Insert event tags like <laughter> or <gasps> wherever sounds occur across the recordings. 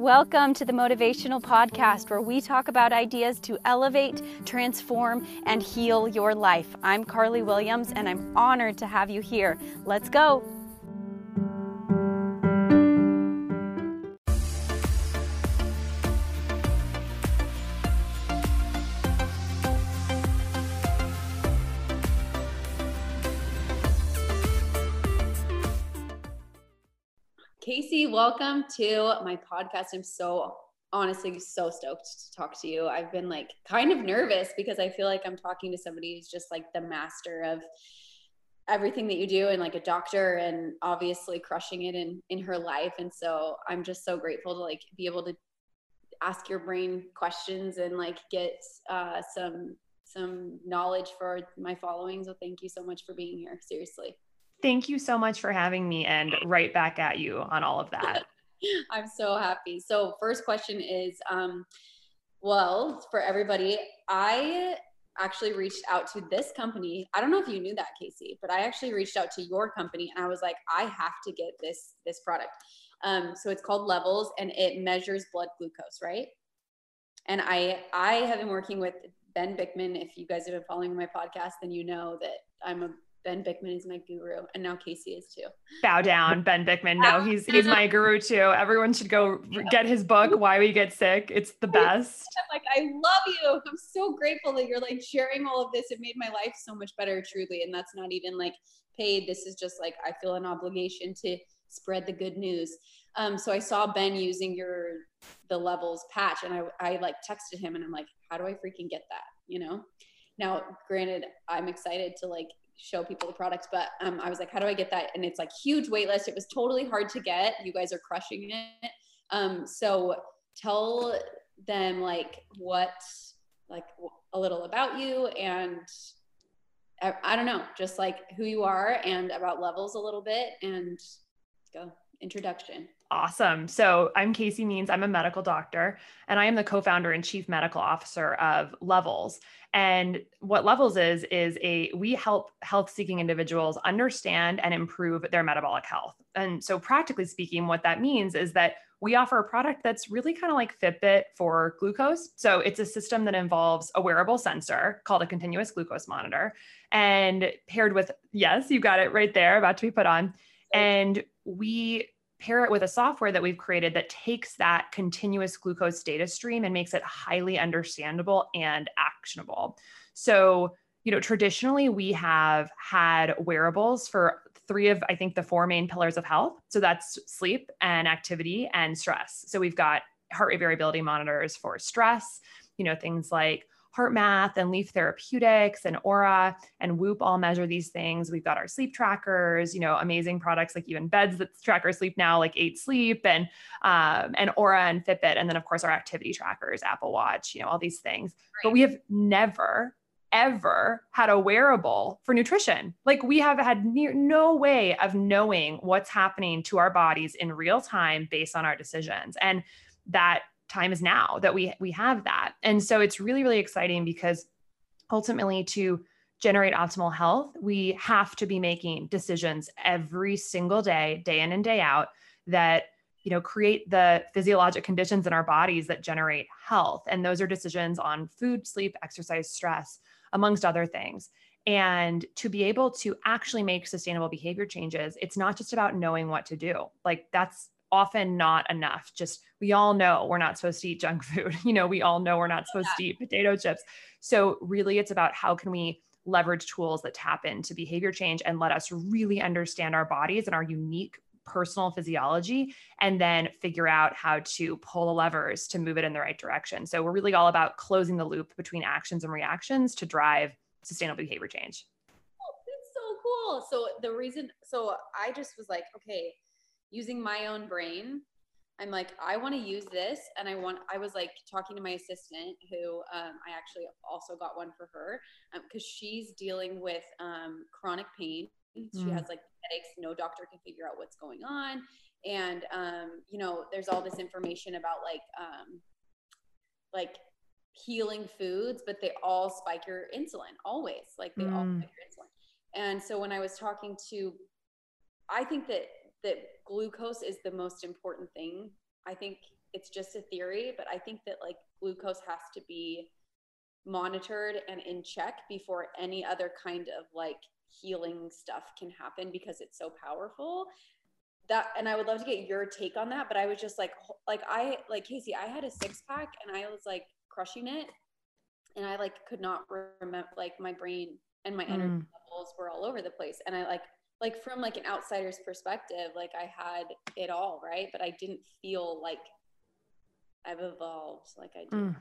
Welcome to the Motivational Podcast, where we talk about ideas to elevate, transform, and heal your life. I'm Carly Williams, and I'm honored to have you here. Let's go. Welcome to my podcast. I'm so honestly so stoked to talk to you. I've been like kind of nervous because I feel like I'm talking to somebody who's just like the master of everything that you do and like a doctor and obviously crushing it in in her life and so I'm just so grateful to like be able to ask your brain questions and like get uh, some some knowledge for my following so thank you so much for being here seriously Thank you so much for having me and right back at you on all of that. <laughs> I'm so happy. So, first question is um, well, for everybody, I actually reached out to this company. I don't know if you knew that, Casey, but I actually reached out to your company and I was like, I have to get this this product. Um, so it's called Levels and it measures blood glucose, right? And I I have been working with Ben Bikman. If you guys have been following my podcast, then you know that I'm a Ben Bikman is my guru, and now Casey is too. Bow down, Ben Bikman. No, he's he's my guru too. Everyone should go <laughs> get his book, Why We Get Sick. It's the <laughs> best. I'm like, I love you. I'm so grateful that you're like sharing all of this. It made my life so much better, truly. And that's not even like paid. This is just like I feel an obligation to spread the good news. Um, so I saw Ben using your the levels patch, and I I like texted him, and I'm like, how do I freaking get that? You know. Now, granted, I'm excited to like show people the products but um, i was like how do i get that? And it's like huge wait list. It was totally hard to get. You guys are crushing it. Um, so tell them like what like a little about you and I, I don't know just like who you are and about levels a little bit and go introduction Awesome. So I'm Casey Means. I'm a medical doctor, and I am the co-founder and chief medical officer of Levels. And what Levels is is a we help health-seeking individuals understand and improve their metabolic health. And so, practically speaking, what that means is that we offer a product that's really kind of like Fitbit for glucose. So it's a system that involves a wearable sensor called a continuous glucose monitor, and paired with yes, you got it right there, about to be put on. And we pair it with a software that we've created that takes that continuous glucose data stream and makes it highly understandable and actionable. So, you know, traditionally we have had wearables for three of, I think, the four main pillars of health. So that's sleep and activity and stress. So we've got heart rate variability monitors for stress, you know, things like HeartMath and Lief Therapeutics and Oura and Whoop all measure these things. We've got our sleep trackers, you know, amazing products like even beds that track our sleep now, like Eight Sleep and um, and Oura and Fitbit, and then of course our activity trackers, Apple Watch, you know, all these things. Right. But we have never ever had a wearable for nutrition. Like we have had near no way of knowing what's happening to our bodies in real time based on our decisions. And that time is now that we we have that. And so it's really really exciting because ultimately to generate optimal health, we have to be making decisions every single day, day in and day out that you know create the physiologic conditions in our bodies that generate health. And those are decisions on food sleep exercise stress amongst other things. And to be able to actually make sustainable behavior changes it's not just about knowing what to do. Like that's often not enough. Just we all know we're not supposed to eat junk food. <laughs> You know, we all know we're not supposed to eat potato chips. So really it's about how can we leverage tools that tap into behavior change and let us really understand our bodies and our unique personal physiology and then figure out how to pull the levers to move it in the right direction. So we're really all about closing the loop between actions and reactions to drive sustainable behavior change. Oh, that's so cool. So the reason so I just was like, okay, using my own brain. I'm like i want to use this and i want i was like talking to my assistant who um, i actually also got one for her because um, she's dealing with um, chronic pain. She mm. has like headaches no doctor can figure out what's going on. And um, you know there's all this information about like um, like healing foods but they all spike your insulin always. Like they mm. all spike your insulin. And so when i was talking to i think that that glucose is the most important thing. I think it's just a theory, but I think that like glucose has to be monitored and in check before any other kind of like healing stuff can happen because it's so powerful. That and i would love to get your take on that but i was just like like i like casey i had a six pack and i was like crushing it. And i like could not remember like my brain and my energy mm. levels were all over the place. And i like like from like an outsider's perspective like i had it all right? But i didn't feel like i've evolved like i did mm. i'm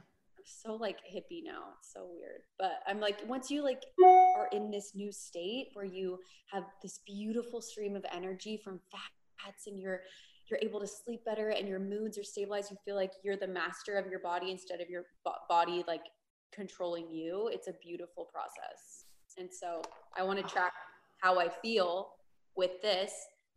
so like hippie now. It's so weird. But i'm like once you like are in this new state where you have this beautiful stream of energy from fats and you're you're able to sleep better and your moods are stabilized you feel like you're the master of your body instead of your body like controlling you it's a beautiful process. And so i want to track how i feel with this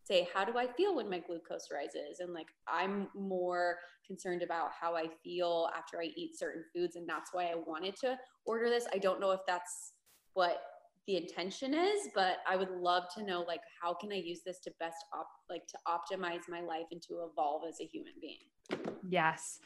say how do i feel when my glucose rises? And like i'm more concerned about how i feel after i eat certain foods and that's why i wanted to order this. I don't know if that's what the intention is but i would love to know like how can i use this to best op- like to optimize my life and to evolve as a human being? Yes.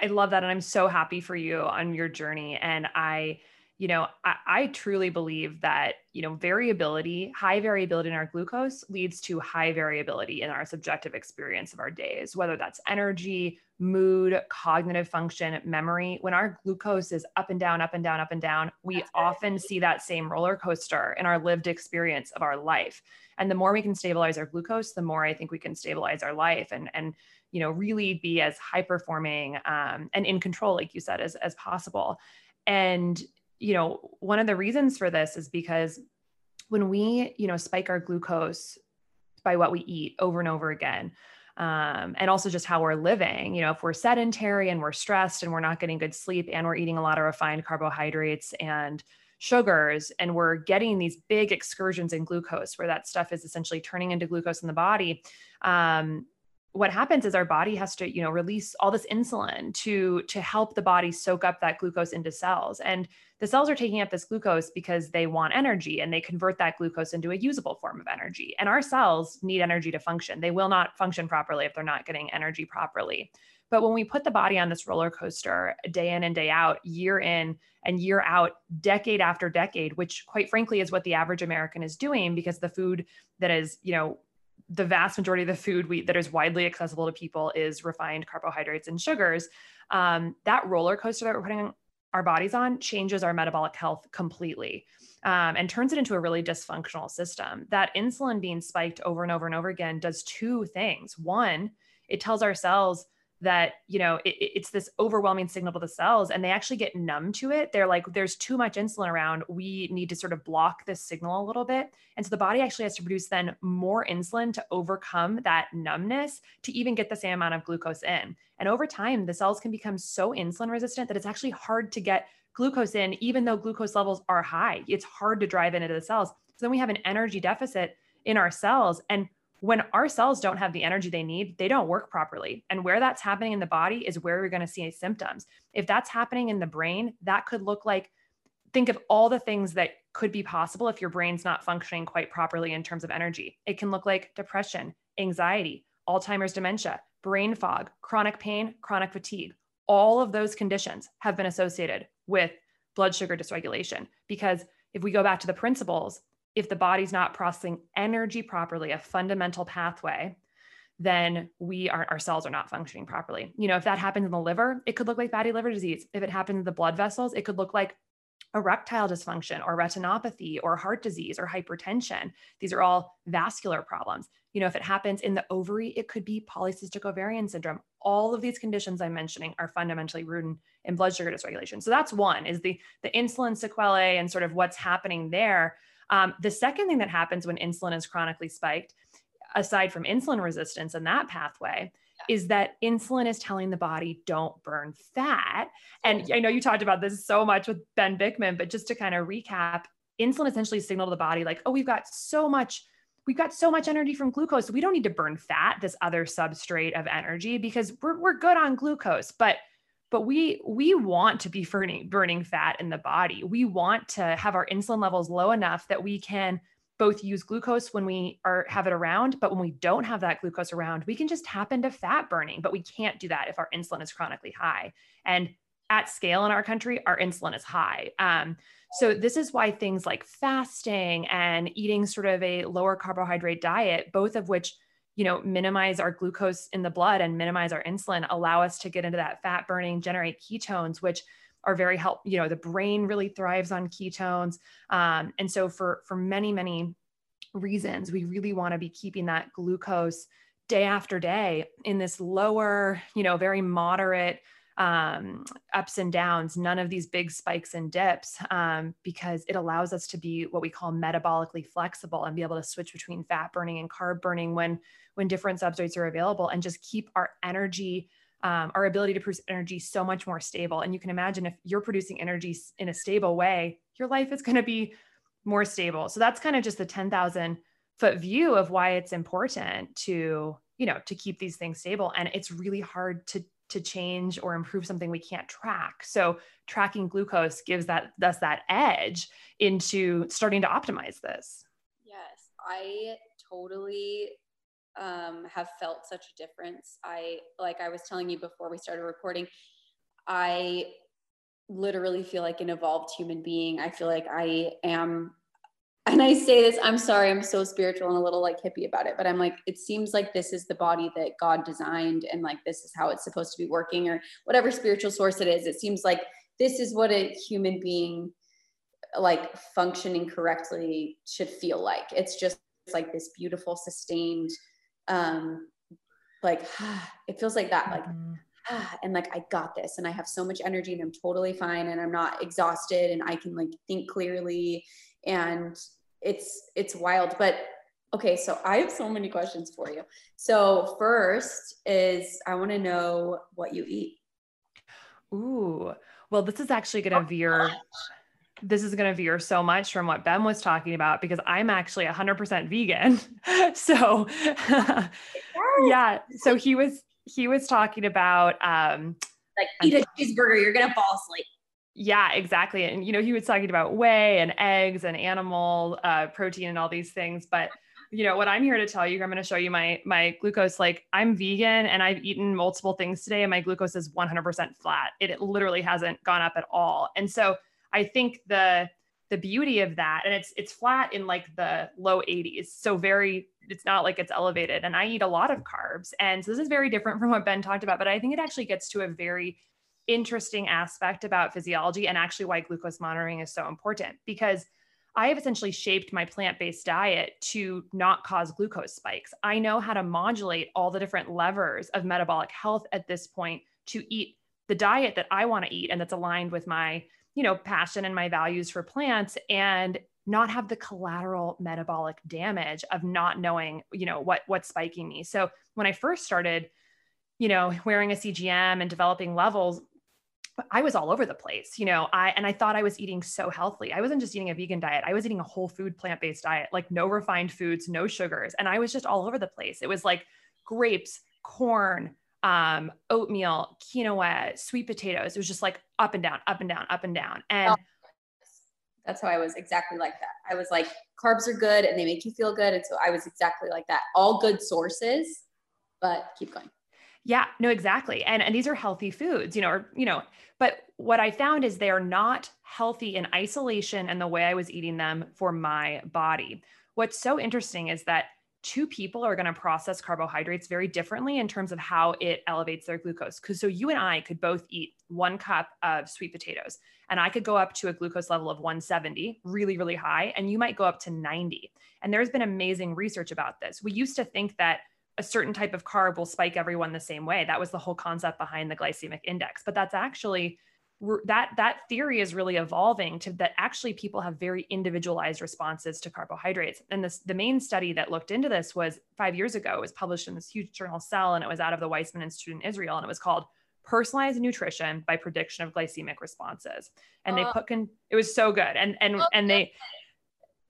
I love that and i'm so happy for you on your journey and i you know, I, I, truly believe that, you know, variability, high variability in our glucose leads to high variability in our subjective experience of our days, whether that's energy, mood, cognitive function, memory. When our glucose is up and down, up and down, up and down, we that's often see that same roller coaster in our lived experience of our life. And the more we can stabilize our glucose, the more I think we can stabilize our life and, and, you know, really be as high performing um, and in control, like you said, as, as possible. And you know, one of the reasons for this is because when we, you know, spike our glucose by what we eat over and over again, um, and also just how we're living, you know, if we're sedentary and we're stressed and we're not getting good sleep and we're eating a lot of refined carbohydrates and sugars and we're getting these big excursions in glucose where that stuff is essentially turning into glucose in the body um, what happens is our body has to you know release all this insulin to to help the body soak up that glucose into cells. And the cells are taking up this glucose because they want energy and they convert that glucose into a usable form of energy. And our cells need energy to function. They will not function properly if they're not getting energy properly. But when we put the body on this roller coaster day in and day out year in and year out decade after decade which quite frankly is what the average american is doing because the food that is you know the vast majority of the food we, that is widely accessible to people is refined carbohydrates and sugars. Um, that roller coaster that we're putting our bodies on changes our metabolic health completely um, and turns it into a really dysfunctional system. That insulin being spiked over and over and over again does two things. One, it tells our cells that you know it, it's this overwhelming signal to the cells and they actually get numb to it. They're like there's too much insulin around. We need to sort of block this signal a little bit. And so the body actually has to produce then more insulin to overcome that numbness to even get the same amount of glucose in. And over time the cells can become so insulin resistant that it's actually hard to get glucose in even though glucose levels are high. It's hard to drive into the cells. So then we have an energy deficit in our cells and when our cells don't have the energy they need, they don't work properly. And where that's happening in the body is where we're going to see symptoms. If that's happening in the brain, that could look like think of all the things that could be possible if your brain's not functioning quite properly in terms of energy. It can look like depression, anxiety, Alzheimer's dementia, brain fog, chronic pain, chronic fatigue. All of those conditions have been associated with blood sugar dysregulation because if we go back to the principles if the body's not processing energy properly, a fundamental pathway, then we are our cells are not functioning properly. You know, if that happens in the liver, it could look like fatty liver disease. If it happens in the blood vessels, it could look like erectile dysfunction or retinopathy or heart disease or hypertension. These are all vascular problems. You know, if it happens in the ovary, it could be polycystic ovarian syndrome. All of these conditions I'm mentioning are fundamentally rooted in blood sugar dysregulation. So that's one is the the insulin sequelae and sort of what's happening there. Um, the second thing that happens when insulin is chronically spiked, aside from insulin resistance and that pathway, is that insulin is telling the body don't burn fat. And I know you talked about this so much with Ben Bikman, but just to kind of recap, insulin essentially signal to the body like, oh, we've got so much we've got so much energy from glucose. We don't need to burn fat, this other substrate of energy, because we're, we're good on glucose. But but we we want to be burning burning fat in the body we want to have our insulin levels low enough that we can both use glucose when we are have it around, but when we don't have that glucose around, we can just tap into fat burning, but we can't do that if our insulin is chronically high. And at scale in our country, our insulin is high. Um, so this is why things like fasting and eating sort of a lower carbohydrate diet, both of which you know minimize our glucose in the blood and minimize our insulin, allow us to get into that fat burning, generate ketones, which are very help you know the brain really thrives on ketones. Um, and so for for many many reasons we really want to be keeping that glucose day after day in this lower you know very moderate um, ups and downs none of these big spikes and dips um, because it allows us to be what we call metabolically flexible and be able to switch between fat burning and carb burning when when different substrates are available and just keep our energy um, our ability to produce energy so much more stable. And you can imagine if you're producing energy in a stable way, your life is going to be more stable. So that's kind of just the 10,000 foot view of why it's important to, you know, to keep these things stable. And it's really hard to to change or improve something we can't track. So tracking glucose gives that us that edge into starting to optimize this. Yes, I totally um, have felt such a difference. I, like I was telling you before we started recording, I literally feel like an evolved human being. I feel like I am, and I say this, I'm sorry, I'm so spiritual and a little like hippie about it, but I'm like, it seems like this is the body that God designed and like this is how it's supposed to be working or whatever spiritual source it is. It seems like this is what a human being like functioning correctly should feel like. It's just like this beautiful, sustained um like <sighs> it feels like that like mm-hmm. <sighs> and like I got this and I have so much energy and I'm totally fine and I'm not exhausted and I can like think clearly and it's it's wild but okay so I have so many questions for you. So first is I want to know what you eat. Ooh. Well, this is actually going to veer <laughs> this is going to veer so much from what Ben was talking about because I'm actually 100% vegan. <laughs> so <laughs> yeah, so he was he was talking about um like eat a cheeseburger, you're going to fall asleep. Yeah, exactly. And you know, he was talking about whey and eggs and animal uh, protein and all these things, but you know what i'm here to tell you i'm going to show you my my glucose like i'm vegan and i've eaten multiple things today and my glucose is 100% flat it, it literally hasn't gone up at all and so I think the the beauty of that and it's it's flat in like the low 80s so very it's not like it's elevated and i eat a lot of carbs and so this is very different <laughs> from what ben talked about but i think it actually gets to a very interesting aspect about physiology and actually why glucose monitoring is so important because i have essentially shaped my plant-based diet to not cause glucose spikes. I know how to modulate all the different levers of metabolic health at this point to eat the diet that i want to eat and that's aligned with my you know, passion and my values for plants and not have the collateral metabolic damage of not knowing, you know, what what's spiking me. So when I first started, you know, wearing a CGM and developing levels, I was all over the place, you know. I and I thought I was eating so healthy. I wasn't just eating a vegan diet. I was eating a whole food plant-based diet, like no refined foods, no sugars, and I was just all over the place. It was like grapes, corn, um, oatmeal, quinoa, sweet potatoes. It was just like up and down, up and down, up and down. And oh, that's how I was exactly like that. I was like, carbs are good and they make you feel good. And so I was exactly like that. All good sources, but keep going. Yeah, no, exactly. And and these are healthy foods, you know, or you know, but what I found is they are not healthy in isolation and the way I was eating them for my body. What's so interesting is that two people are going to process carbohydrates very differently in terms of how it elevates their glucose. Because so you and I could both eat one cup of sweet potatoes, and I could go up to a glucose level of 170, really, really high, and you might go up to 90. And there's been amazing research about this. We used to think that a certain type of carb will spike everyone the same way. That was the whole concept behind the glycemic index, but that's actually that that theory is really evolving to that actually people have very individualized responses to carbohydrates. And this the main study that looked into this was five years ago. It was published in this huge journal cell and it was out of the weizmann institute in israel and it was called personalized nutrition by prediction of glycemic responses. And they put con- it was so good. And and and they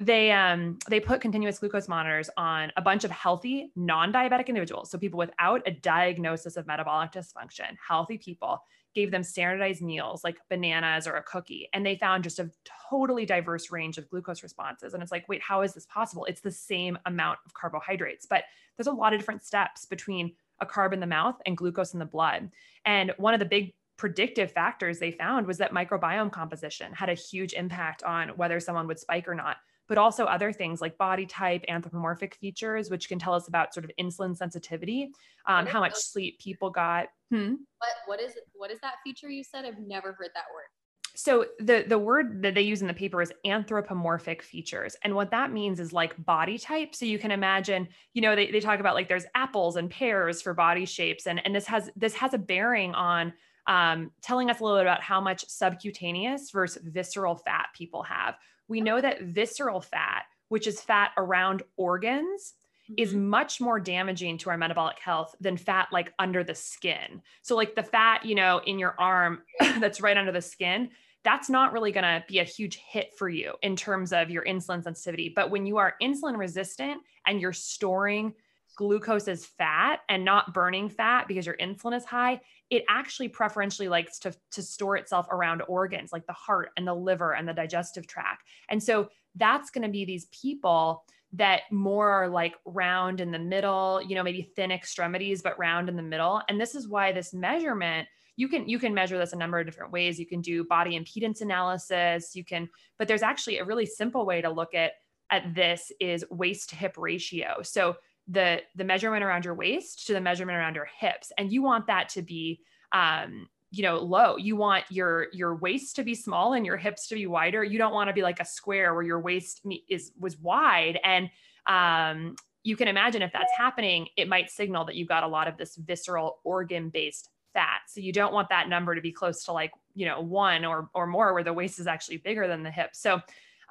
they um they put continuous glucose monitors on a bunch of healthy non-diabetic individuals. So people without a diagnosis of metabolic dysfunction healthy people gave them standardized meals like bananas or a cookie and they found just a totally diverse range of glucose responses. And it's like wait how is this possible? It's the same amount of carbohydrates but there's a lot of different steps between a carb in the mouth and glucose in the blood. And one of the big predictive factors they found was that microbiome composition had a huge impact on whether someone would spike or not but also other things like body type, anthropomorphic features, which can tell us about sort of insulin sensitivity, um, how much sleep people got. Hmm? What what is what is that feature you said? I've never heard that word. So the the word that they use in the paper is anthropomorphic features. And what that means is like body type. So you can imagine, you know, they, they talk about like there's apples and pears for body shapes. And, and this has this has a bearing on um, telling us a little bit about how much subcutaneous versus visceral fat people have we know that visceral fat, which is fat around organs, mm-hmm. is much more damaging to our metabolic health than fat like under the skin. So, like the fat, you know, in your arm <laughs> that's right under the skin, that's not really going to be a huge hit for you in terms of your insulin sensitivity. But when you are insulin resistant and you're storing glucose as fat and not burning fat because your insulin is high, it actually preferentially likes to, to store itself around organs like the heart and the liver and the digestive tract. And so that's going to be these people that more are like round in the middle, you know, maybe thin extremities, but round in the middle. And this is why this measurement you can you can measure this a number of different ways you can do body impedance analysis you can but there's actually a really simple way to look at at this is waist to hip ratio so the the measurement around your waist to the measurement around your hips. And you want that to be um you know low. You want your your waist to be small and your hips to be wider. You don't want to be like a square where your waist is was wide. And um you can imagine if that's happening it might signal that you've got a lot of this visceral organ based fat. So you don't want that number to be close to like you know one or or more where the waist is actually bigger than the hip. So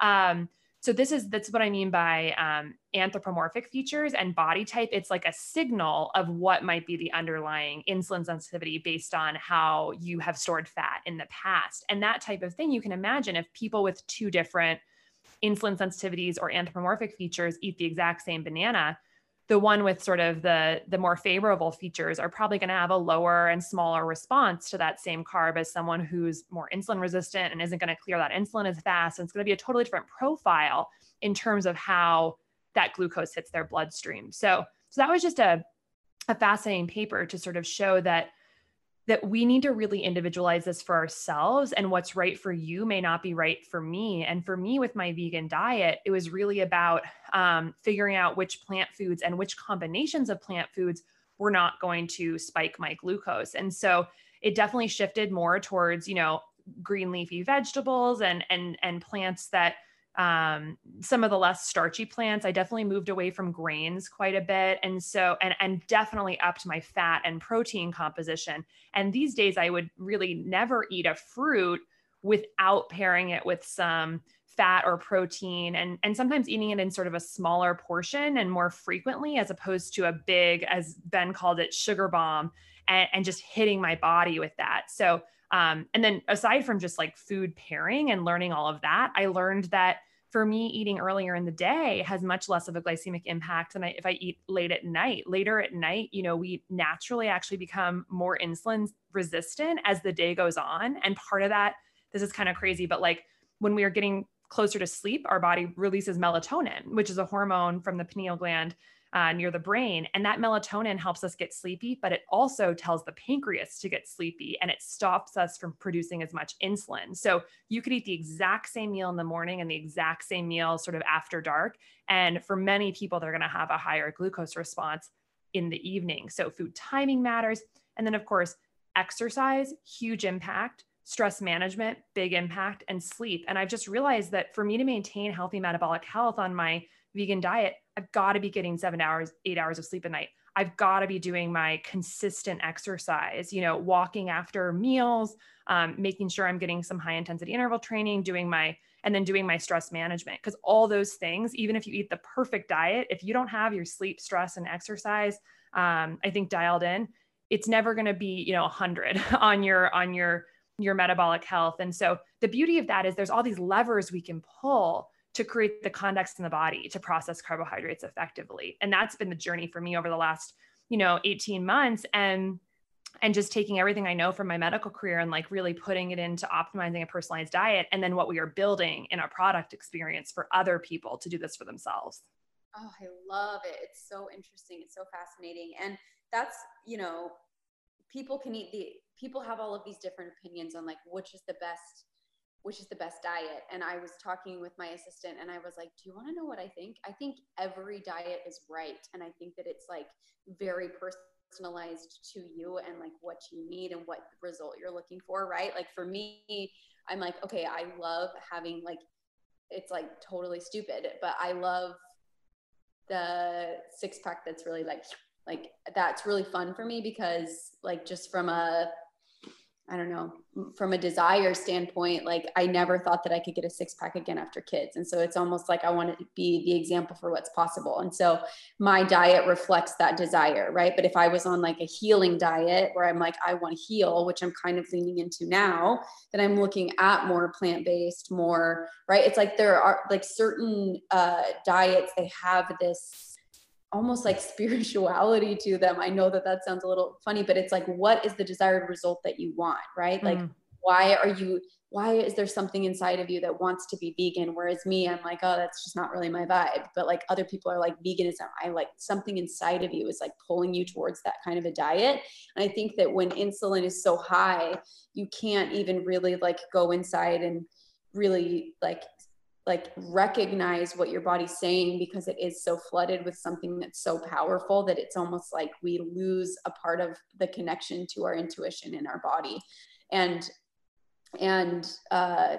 um so this is that's what I mean by um, anthropomorphic features and body type. It's like a signal of what might be the underlying insulin sensitivity based on how you have stored fat in the past. And that type of thing you can imagine if people with two different insulin sensitivities or anthropomorphic features eat the exact same banana, the one with sort of the the more favorable features are probably going to have a lower and smaller response to that same carb as someone who's more insulin resistant and isn't going to clear that insulin as fast. And it's going to be a totally different profile in terms of how that glucose hits their bloodstream. So so that was just a a fascinating paper to sort of show that that we need to really individualize this for ourselves and what's right for you may not be right for me. And for me with my vegan diet it was really about um, figuring out which plant foods and which combinations of plant foods were not going to spike my glucose. And so it definitely shifted more towards you know green leafy vegetables and and and plants that um, some of the less starchy plants. I definitely moved away from grains quite a bit. And so, and, and definitely upped my fat and protein composition. And these days, I would really never eat a fruit without pairing it with some fat or protein and and sometimes eating it in sort of a smaller portion and more frequently as opposed to a big as ben called it sugar bomb and, and just hitting my body with that so um, and then aside from just like food pairing and learning all of that, I learned that for me, eating earlier in the day has much less of a glycemic impact than I, if I eat late at night. Later at night, you know, we naturally actually become more insulin resistant as the day goes on. And part of that, this is kind of crazy, but like when we are getting closer to sleep, our body releases melatonin, which is a hormone from the pineal gland uh, near the brain. And that melatonin helps us get sleepy, but it also tells the pancreas to get sleepy and it stops us from producing as much insulin. So you could eat the exact same meal in the morning and the exact same meal sort of after dark. And for many people, they're going to have a higher glucose response in the evening. So food timing matters. And then, of course, exercise, huge impact stress management, big impact, and sleep. And I've just realized that for me to maintain healthy metabolic health on my vegan diet, I've got to be getting seven hours, eight hours of sleep a night. I've got to be doing my consistent exercise, you know, walking after meals, um, making sure I'm getting some high intensity interval training, doing my, and then doing my stress management. Because all those things, even if you eat the perfect diet, if you don't have your sleep, stress, and exercise, um, I think dialed in, it's never going to be, you know, 100 <laughs> on your, on your, your metabolic health. And so the beauty of that is there's all these levers we can pull to create the context in the body to process carbohydrates effectively. And that's been the journey for me over the last, you know, 18 months. And and just taking everything I know from my medical career and like really putting it into optimizing a personalized diet and then what we are building in our product experience for other people to do this for themselves. Oh, I love it. It's so interesting. It's so fascinating. And that's, you know, people can eat the people have all of these different opinions on like which is the best which is the best diet. And i was talking with my assistant and i was like do you want to know what i think? I think every diet is right. And i think that it's like very personalized to you and like what you need and what result you're looking for right? Like for me i'm like okay i love having like it's like totally stupid but i love the six pack that's really like like that's really fun for me because like just from a I don't know, from a desire standpoint, like I never thought that I could get a six pack again after kids. And so it's almost like I want to be the example for what's possible. And so my diet reflects that desire, right? But if I was on like a healing diet where I'm like, I want to heal, which I'm kind of leaning into now, then I'm looking at more plant based, more, right? It's like there are like certain uh, diets, they have this almost like spirituality to them. I know that that sounds a little funny, but it's like, what is the desired result that you want, right? Mm. Like, why are you, why is there something inside of you that wants to be vegan? Whereas me, I'm like, oh, that's just not really my vibe. But like other people are like, veganism, I like something inside of you is like pulling you towards that kind of a diet. And I think that when insulin is so high, you can't even really like go inside and really like like recognize what your body's saying because it is so flooded with something that's so powerful that it's almost like we lose a part of the connection to our intuition in our body and and uh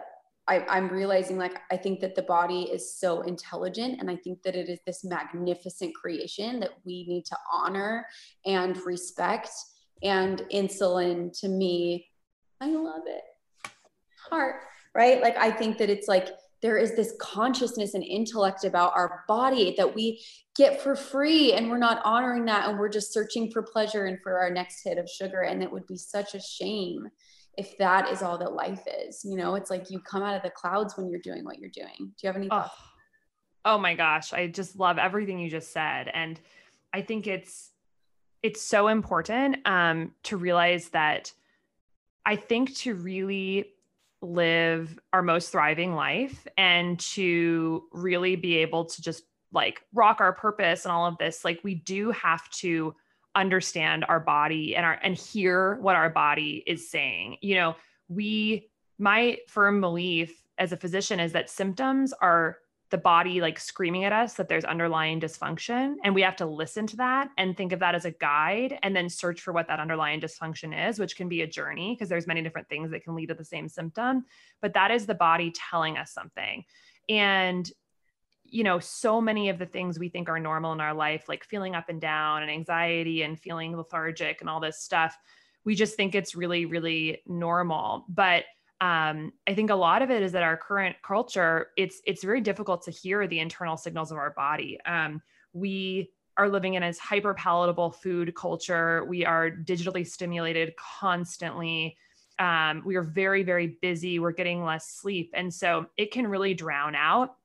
I, I'm realizing like I think that the body is so intelligent and I think that it is this magnificent creation that we need to honor and respect. And insulin to me, I love it. Heart, right? Like I think that it's like there is this consciousness and intellect about our body that we get for free and we're not honoring that and we're just searching for pleasure and for our next hit of sugar and it would be such a shame if that is all that life is you know? It's like you come out of the clouds when you're doing what you're doing. Do you have any thoughts? Oh, oh my gosh i just love everything you just said and i think it's it's so important um, to realize that i think to really live our most thriving life and to really be able to just like rock our purpose and all of this like we do have to understand our body and our and hear what our body is saying. You know we my firm belief as a physician is that symptoms are the body like screaming at us that there's underlying dysfunction and we have to listen to that and think of that as a guide and then search for what that underlying dysfunction is which can be a journey because there's many different things that can lead to the same symptom but that is the body telling us something. And you know so many of the things we think are normal in our life like feeling up and down and anxiety and feeling lethargic and all this stuff we just think it's really really normal. But um, I think a lot of it is that our current culture, it's it's very difficult to hear the internal signals of our body. Um, we are living in a hyper palatable food culture. We are digitally stimulated constantly. Um, we are very very busy. We're getting less sleep, and so it can really drown out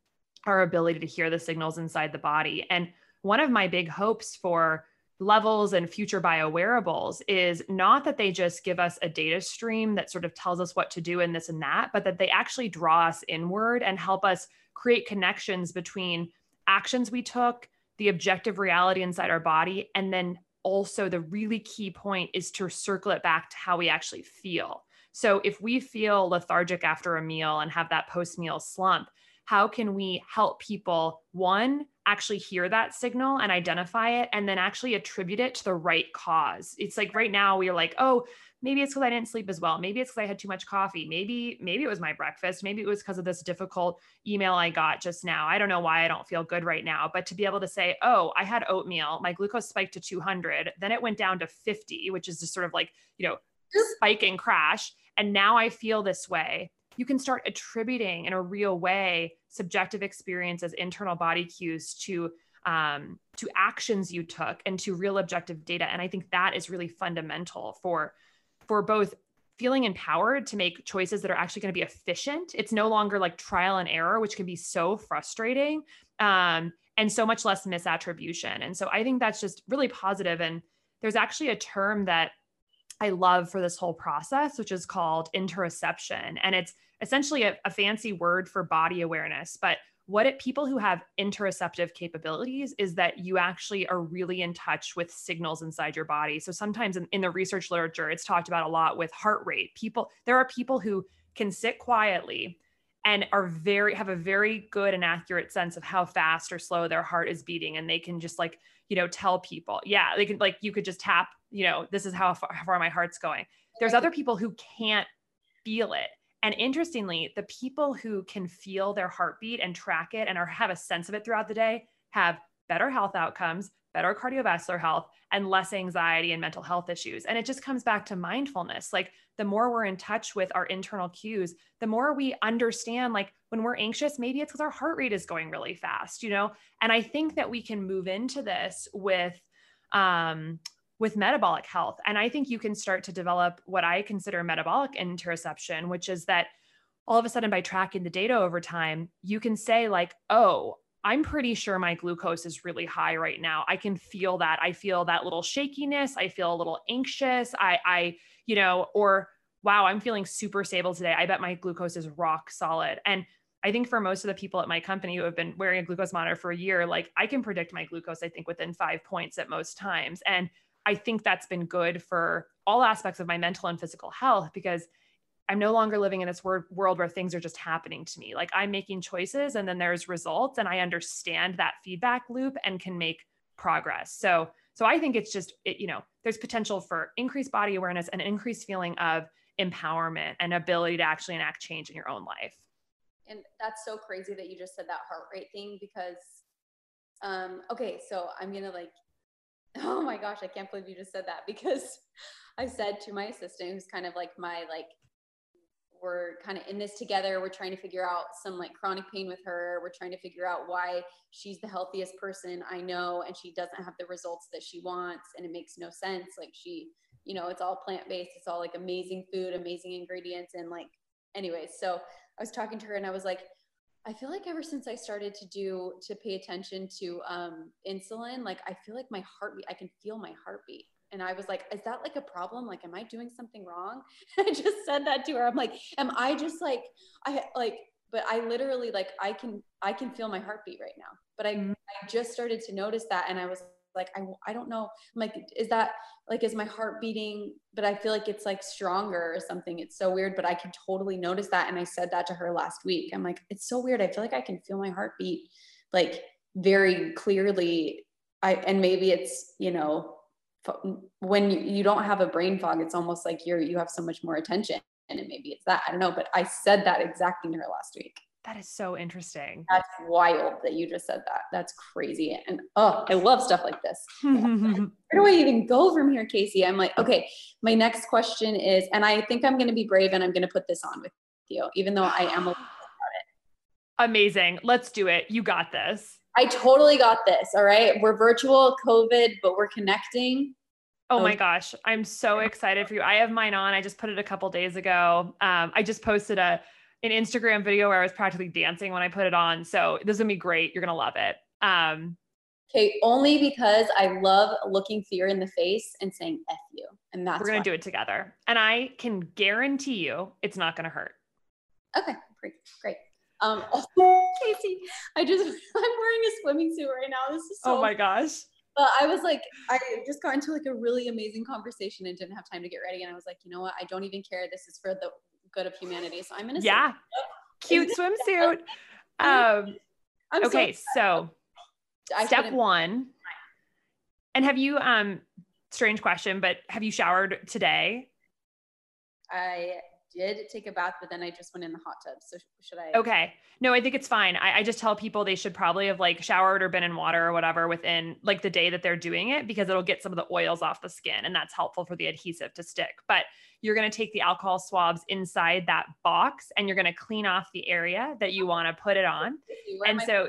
our ability to hear the signals inside the body. And one of my big hopes for levels and future biowearables is not that they just give us a data stream that sort of tells us what to do in this and that, but that they actually draw us inward and help us create connections between actions we took, the objective reality inside our body, and then also the really key point is to circle it back to how we actually feel. So if we feel lethargic after a meal and have that post meal slump, how can we help people one actually hear that signal and identify it and then actually attribute it to the right cause. It's like right now we're like, oh, maybe it's because I didn't sleep as well. Maybe it's because I had too much coffee. Maybe, maybe it was my breakfast. Maybe it was because of this difficult email I got just now. I don't know why I don't feel good right now. But to be able to say, oh, I had oatmeal, my glucose spiked to 200, then it went down to 50, which is just sort of like, you know, spike and crash. And now I feel this way you can start attributing in a real way subjective experiences, internal body cues to um, to actions you took and to real objective data. And I think that is really fundamental for for both feeling empowered to make choices that are actually going to be efficient. It's no longer like trial and error, which can be so frustrating um, and so much less misattribution. And so I think that's just really positive. And there's actually a term that I love for this whole process, which is called interoception. And it's essentially a, a fancy word for body awareness. But what it people who have interoceptive capabilities is that you actually are really in touch with signals inside your body. So sometimes in, in the research literature, it's talked about a lot with heart rate. People, there are people who can sit quietly and are very have a very good and accurate sense of how fast or slow their heart is beating and they can just like you know tell people. Yeah they can like you could just tap you know this is how far, how far my heart's going. There's other people who can't feel it. And interestingly, the people who can feel their heartbeat and track it and are, have a sense of it throughout the day have better health outcomes, better cardiovascular health, and less anxiety and mental health issues. And it just comes back to mindfulness. Like the more we're in touch with our internal cues, the more we understand, like when we're anxious, maybe it's because our heart rate is going really fast, you know? And I think that we can move into this with, um, with metabolic health. And I think you can start to develop what I consider metabolic interoception, which is that all of a sudden by tracking the data over time, you can say, like, oh, I'm pretty sure my glucose is really high right now. I can feel that. I feel that little shakiness. I feel a little anxious. I, I, you know, or wow, I'm feeling super stable today. I bet my glucose is rock solid. And I think for most of the people at my company who have been wearing a glucose monitor for a year, like I can predict my glucose, I think within five points at most times. And I think that's been good for all aspects of my mental and physical health because I'm no longer living in this wor- world where things are just happening to me. Like I'm making choices and then there's results and I understand that feedback loop and can make progress. So so I think it's just it, you know, there's potential for increased body awareness and increased feeling of empowerment and ability to actually enact change in your own life. And that's so crazy that you just said that heart rate thing because um okay, so I'm going to like <laughs> Oh my gosh, I can't believe you just said that because <laughs> I said to my assistant, who's kind of like my like we're kind of in this together. We're trying to figure out some like chronic pain with her. We're trying to figure out why she's the healthiest person I know and she doesn't have the results that she wants and it makes no sense. Like she, you know, it's all plant-based. It's all like amazing food, amazing ingredients and like anyways. So I was talking to her and I was like, I feel like ever since I started to do to pay attention to um, insulin, like I feel like my heartbeat, I can feel my heartbeat. And I was like, is that like a problem? Like, am I doing something wrong? <laughs> I just said that to her. I'm like, am I just like, I like, but I literally like, I can, I can feel my heartbeat right now. But I, mm-hmm. I just started to notice that. And I was like, I, I don't know. I'm like, is that like is my heart beating but i feel like it's like stronger or something it's so weird but i can totally notice that and i said that to her last week i'm like it's so weird i feel like i can feel my heartbeat like very clearly i and maybe it's you know when you, you don't have a brain fog it's almost like you're you have so much more attention and maybe it's that i don't know but i said that exactly to her last week that is so interesting. That's wild that you just said that. That's crazy. And oh, I love stuff like this. <laughs> Where do I even go from here, Casey? I'm like, okay, my next question is, and I think I'm going to be brave and I'm going to put this on with you, even though I am a about it. Amazing. Let's do it. You got this. I totally got this. All right. We're virtual COVID, but we're connecting. Oh my gosh. I'm so excited for you. I have mine on. I just put it a couple days ago. Um, I just posted a an Instagram video where I was practically dancing when I put it on. So this is gonna be great. You're gonna love it. Um, okay, only because I love looking fear in the face and saying "f you," and that's we're gonna why. do it together. And I can guarantee you, it's not gonna hurt. Okay, great, great. Um, also, <laughs> Casey, I just <laughs> I'm wearing a swimming suit right now. This is so. Oh my gosh. But I was like, I just got into like a really amazing conversation and didn't have time to get ready. And I was like, you know what? I don't even care. This is for the good of humanity. So I'm gonna yeah, cute swimsuit. <laughs> Um, I'm okay, so, so step one. And have you um strange question, but have you showered today? I did take a bath, but then I just went in the hot tub. So should I? Okay. No, I think it's fine. I, I, just tell people they should probably have like showered or been in water or whatever within like the day that they're doing it because it'll get some of the oils off the skin and that's helpful for the adhesive to stick. But you're going to take the alcohol swabs inside that box and you're going to clean off the area that you want to put it on. <laughs> and so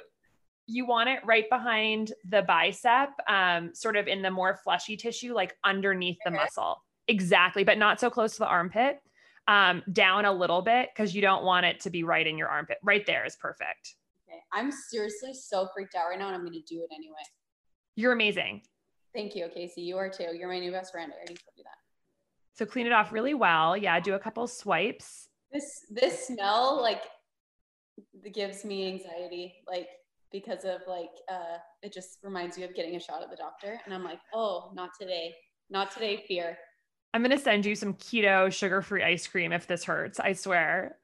you want it right behind the bicep, um, sort of in the more fleshy tissue, like underneath the muscle. Exactly, but not so close to the armpit. Um, down a little bit because you don't want it to be right in your armpit. Right there is perfect. Okay. I'm seriously so freaked out right now and I'm going to do it anyway. You're amazing. Thank you, Casey. You are too. You're my new best friend. I already told you that. So clean it off really well. Yeah, do a couple swipes. This this smell like gives me anxiety, like because of like uh it just reminds you of getting a shot at the doctor. And I'm like, oh, not today. Not today, fear. I'm gonna send you some keto sugar-free ice cream if this hurts. I swear.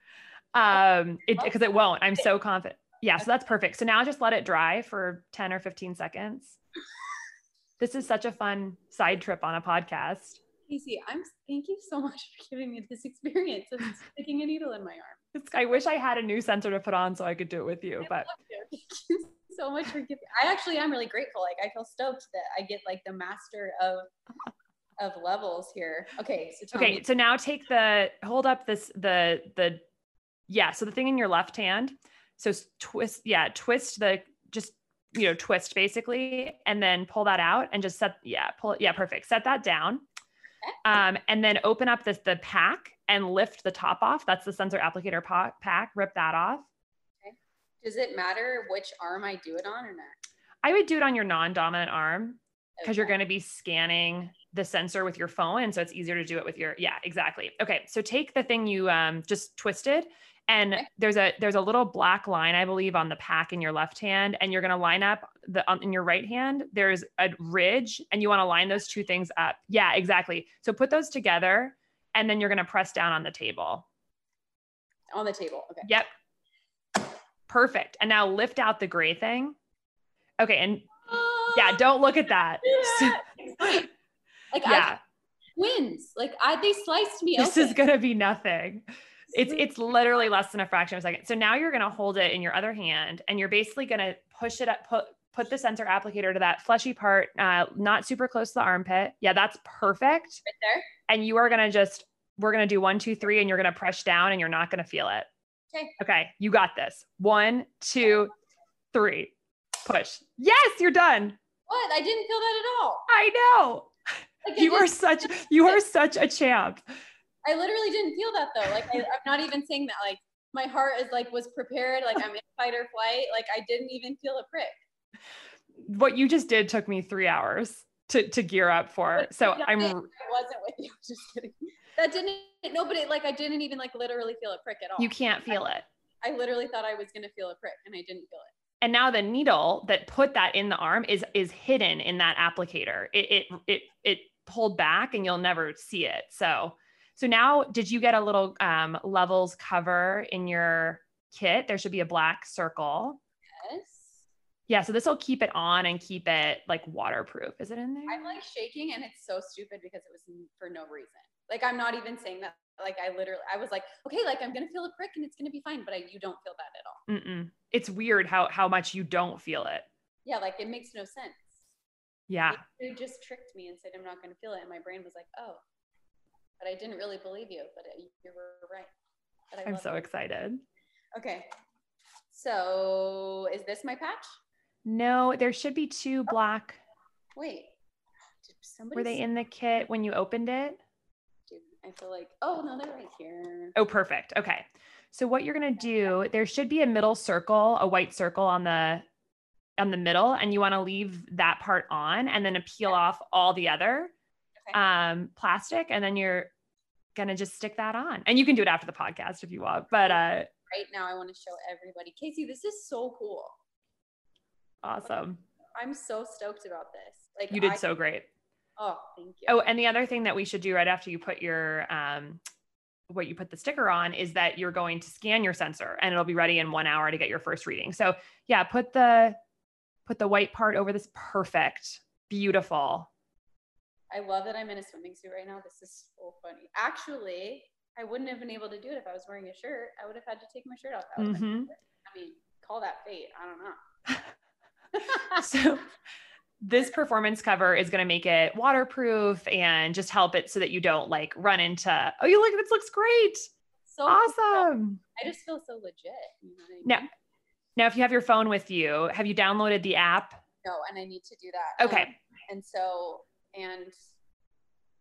Um, it because it won't. I'm so confident. Yeah, so that's perfect. So now just let it dry for 10 or 15 seconds. This is such a fun side trip on a podcast. Casey, I'm thank you so much for giving me this experience of <laughs> sticking a needle in my arm. It's, I wish I had a new sensor to put on so I could do it with you, I but you. Thank you so much for giving. I actually am really grateful. Like I feel stoked that I get like the master of <laughs> of levels here. Okay, so okay. me. So now take the hold up this the the yeah. So the thing in your left hand. So twist yeah twist the just you know twist basically and then pull that out and just set yeah pull it yeah perfect set that down. Um, and then open up this the pack and lift the top off. That's the sensor applicator pa- pack. Rip that off. Okay. Does it matter which arm I do it on or not? I would do it on your non-dominant arm because you're going to be scanning the sensor with your phone and so it's easier to do it with your yeah exactly okay so take the thing you um just twisted and Okay. there's a there's a little black line i believe on the pack in your left hand and you're going to line up the on, in your right hand there's a ridge and you want to line those two things up yeah exactly so put those together and then you're going to press down on the table on the table. Okay. Yep. Perfect. And now lift out the gray thing. Okay. And yeah, don't look at that. <laughs> like I yeah, twins. Like I they sliced me this open. is going to be nothing. It's it's literally less than a fraction of a second. So now you're going to hold it in your other hand and you're basically going to push it up put put the sensor applicator to that fleshy part, uh, not super close to the armpit. Yeah, that's perfect. right there. And you are going to just we're going to do one, two, three, and you're going to press down and you're not going to feel it. Okay. Okay. You got this. One, two, three. Push. Yes, you're done. What? I didn't feel that at all. I know. Like I You are such <laughs> you are such a champ. I literally didn't feel that though. Like I, I'm not even saying that. Like my heart is like was prepared. Like I'm in fight or flight. Like I didn't even feel a prick. What you just did took me three hours to to gear up for. So I'm I wasn't with you. <laughs> Just kidding. That didn't. Nobody like I didn't even like literally feel a prick at all. you can't feel it. I literally thought I was gonna feel a prick and I didn't feel it. And now the needle that put that in the arm is is hidden in that applicator. It it it it pulled back and you'll never see it. So so now did you get a little um, levels cover in your kit? There should be a black circle. Yes. Yeah, so this will keep it on and keep it like waterproof. Is it in there? I'm like shaking and it's so stupid because it was for no reason. Like I'm not even saying that. Like I literally, I was like, okay, like I'm gonna feel a prick and it's gonna be fine, but I, you don't feel that at all. Mm-mm. It's weird how how much you don't feel it. Yeah, like it makes no sense. Yeah. You just tricked me and said I'm not gonna feel it, and my brain was like, oh, but I didn't really believe you. But uh, you were right. But I I'm so you. excited. Okay. So is this my patch? No, there should be two black. Wait. Did somebody? Were they in the kit when you opened it? Dude, I feel like. Oh no, they're right here. Oh, perfect. Okay. So what you're going to do, there should be a middle circle, a white circle on the on the middle and you want to leave that part on and then peel off all the other Okay. um plastic and then you're going to just stick that on. And you can do it after the podcast if you want. But uh Right now, I want to show everybody. Casey, this is so cool. awesome. I'm so stoked about this. Like You did I- so great. Oh, thank you. Oh, and the other thing that we should do right after you put your um what you put the sticker on is that you're going to scan your sensor and it'll be ready in 1 hour to get your first reading. So, yeah, put the put the white part over this perfect. Beautiful. I love that I'm in a swimming suit right now. This is so funny. Actually, I wouldn't have been able to do it if I was wearing a shirt. I would have had to take my shirt off. That would've been- Mhm. I mean, call that fate. I don't know. <laughs> <laughs> So, this performance cover is going to make it waterproof and just help it so that you don't like run into, oh, you look, this looks great. so Awesome. I just feel so legit. You know I mean? Now, now, if you have your phone with you, have you downloaded the app? No, and I need to do that. Okay. Um, and so, and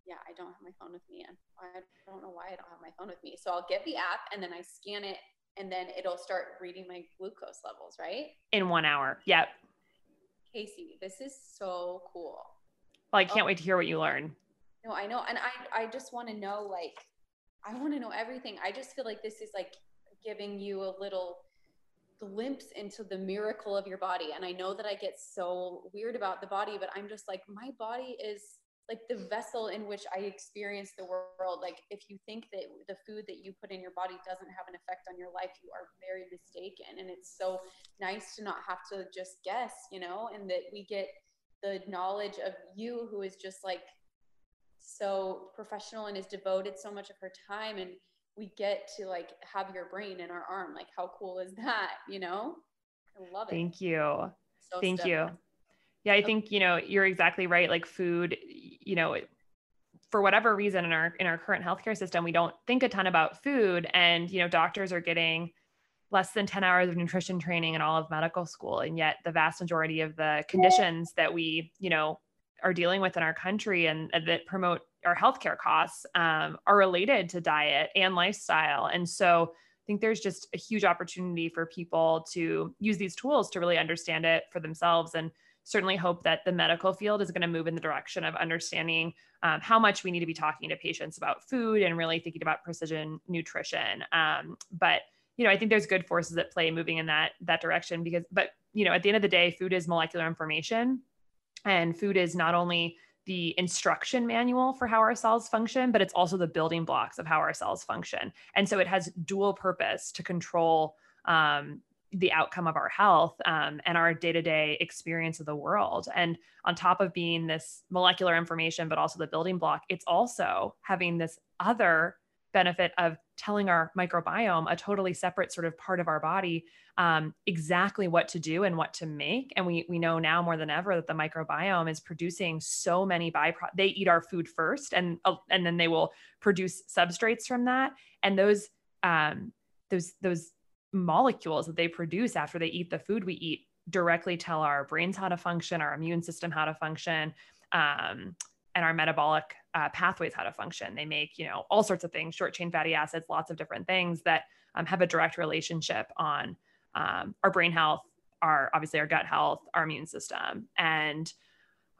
yeah, I don't have my phone with me. Yet. I don't know why I don't have my phone with me. So I'll get the app and then I scan it and then it'll start reading my glucose levels, right? In one hour. Yep. Casey, this is so cool. Well, I can't oh. wait to hear what you learn. No, I know. And I, I just want to know, like, I want to know everything. I just feel like this is like giving you a little glimpse into the miracle of your body. And I know that I get so weird about the body, but I'm just like, my body is like the vessel in which I experience the world. Like, if you think that the food that you put in your body doesn't have an effect on your life, you are very mistaken. And it's so nice to not have to just guess, you know, and that we get the knowledge of you who is just like so professional and is devoted so much of her time and we get to like have your brain in our arm like how cool is that you know? I love it. Thank you. So thank you. yeah i think you know you're exactly right like food you know for whatever reason in our in our current healthcare system we don't think a ton about food and you know doctors are getting less than 10 hours of nutrition training in all of medical school and yet the vast majority of the conditions that we you know are dealing with in our country and, and that promote our healthcare costs um, are related to diet and lifestyle. And so i think there's just a huge opportunity for people to use these tools to really understand it for themselves and certainly hope that the medical field is going to move in the direction of understanding um, how much we need to be talking to patients about food and really thinking about precision nutrition. Um, but you know, I think there's good forces at play moving in that that direction because, but you know, at the end of the day, food is molecular information, and food is not only the instruction manual for how our cells function, but it's also the building blocks of how our cells function. And so it has dual purpose to control um, the outcome of our health um, and our day-to-day experience of the world and on top of being this molecular information but also the building block it's also having this other benefit of telling our microbiome, a totally separate sort of part of our body, um, exactly what to do and what to make. And we we know now more than ever that the microbiome is producing so many byproducts. They eat our food first, and uh, and then they will produce substrates from that. And those um, those those molecules that they produce after they eat the food we eat directly tell our brains how to function, our immune system how to function. Um, and our metabolic uh, pathways how to function. They make, you know, all sorts of things, short chain fatty acids, lots of different things that um, have a direct relationship on um, our brain health, our obviously our gut health, our immune system, and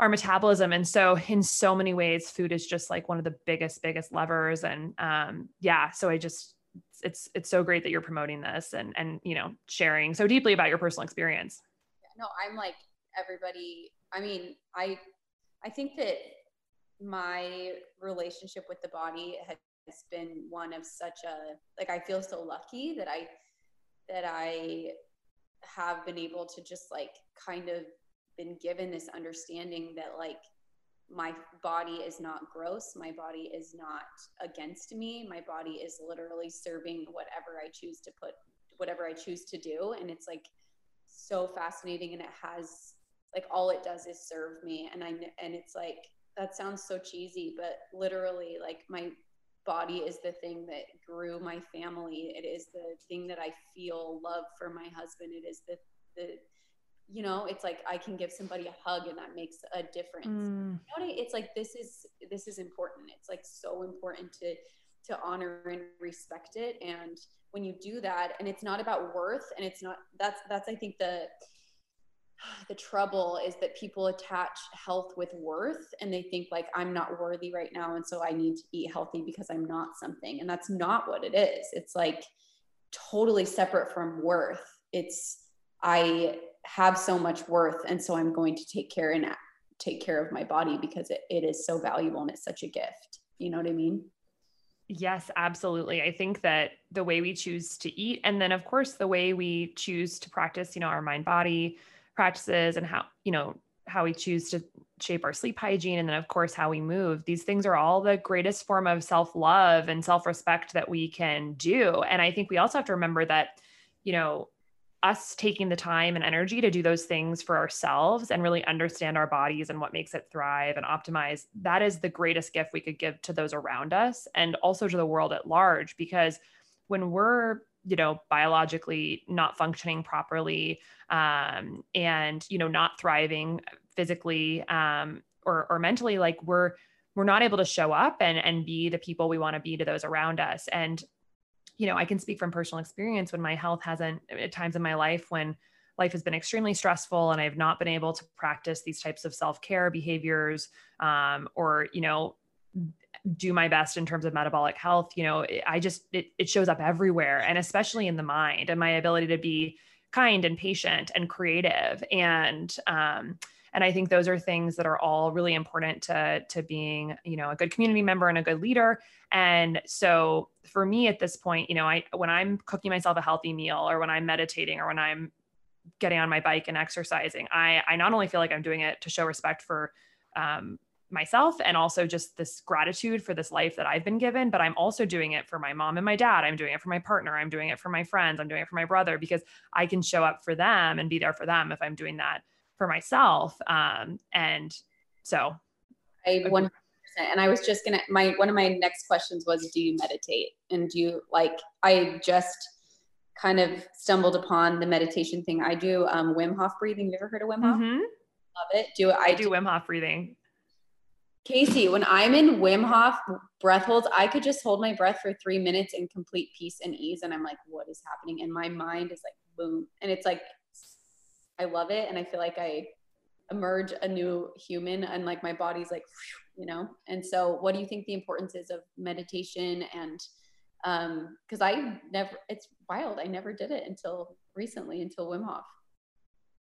our metabolism. And so, in so many ways, food is just like one of the biggest, biggest levers. And um, yeah, so I just it's it's so great that you're promoting this and and you know sharing so deeply about your personal experience. No, I'm like everybody. I mean, I I think that my relationship with the body has been one of such a like I feel so lucky that I that I have been able to just like kind of been given this understanding that like my body is not gross my body is not against me my body is literally serving whatever i choose to put whatever i choose to do and it's like so fascinating and it has like all it does is serve me and i and it's like that sounds so cheesy, but literally, like my body is the thing that grew my family. It is the thing that I feel love for my husband. It is the the you know, it's like I can give somebody a hug and that makes a difference. Mm. You know it's like this is this is important. It's like so important to to honor and respect it. And when you do that, and it's not about worth, and it's not that's that's I think the the trouble is that people attach health with worth and they think like i'm not worthy right now and so i need to eat healthy because i'm not something. And that's not what it is. It's like totally separate from worth. It's i have so much worth and so i'm going to take care and take care of my body because it, it is so valuable and it's such a gift. You know what i mean? Yes, absolutely. I think that the way we choose to eat, and then of course, the way we choose to practice, you know, our mind body practices and how, you know, how we choose to shape our sleep hygiene and then of course how we move. These things are all the greatest form of self-love and self-respect that we can do. And i think we also have to remember that you know us taking the time and energy to do those things for ourselves and really understand our bodies and what makes it thrive and optimize that is the greatest gift we could give to those around us and also to the world at large. Because when we're you know biologically not functioning properly um, and you know not thriving physically um, or, or mentally like we're we're not able to show up and and be the people we want to be to those around us. And you know i can speak from personal experience when my health hasn't at times in my life when life has been extremely stressful and i've not been able to practice these types of self-care behaviors um, or you know do my best in terms of metabolic health you know i just it, it shows up everywhere and especially in the mind and my ability to be kind and patient and creative. And um, and i think those are things that are all really important to to being you know a good community member and a good leader. And so for me at this point you know i when i'm cooking myself a healthy meal or when i'm meditating or when i'm getting on my bike and exercising i i not only feel like i'm doing it to show respect for um, myself and also just this gratitude for this life that I've been given. But I'm also doing it for my mom and my dad. I'm doing it for my partner. I'm doing it for my friends. I'm doing it for my brother because I can show up for them and be there for them if I'm doing that for myself. Um, and so I 100%. And I was just gonna, my, one of my next questions was, do you meditate? And do you like, I just, kind of stumbled upon the meditation thing I do. Um, Wim Hof breathing. You ever heard of Wim Hof? Mm-hmm. Love it. Do. I, I do, do Wim Hof breathing. Casey, when I'm in Wim Hof breath holds, I could just hold my breath for three minutes in complete peace and ease. And I'm like, what is happening? And my mind is like, boom. And it's like, I love it. And I feel like I emerge a new human and like my body's like, you know? And so what do you think the importance is of meditation and, um, cause I never, it's wild. I never did it until recently, until Wim Hof.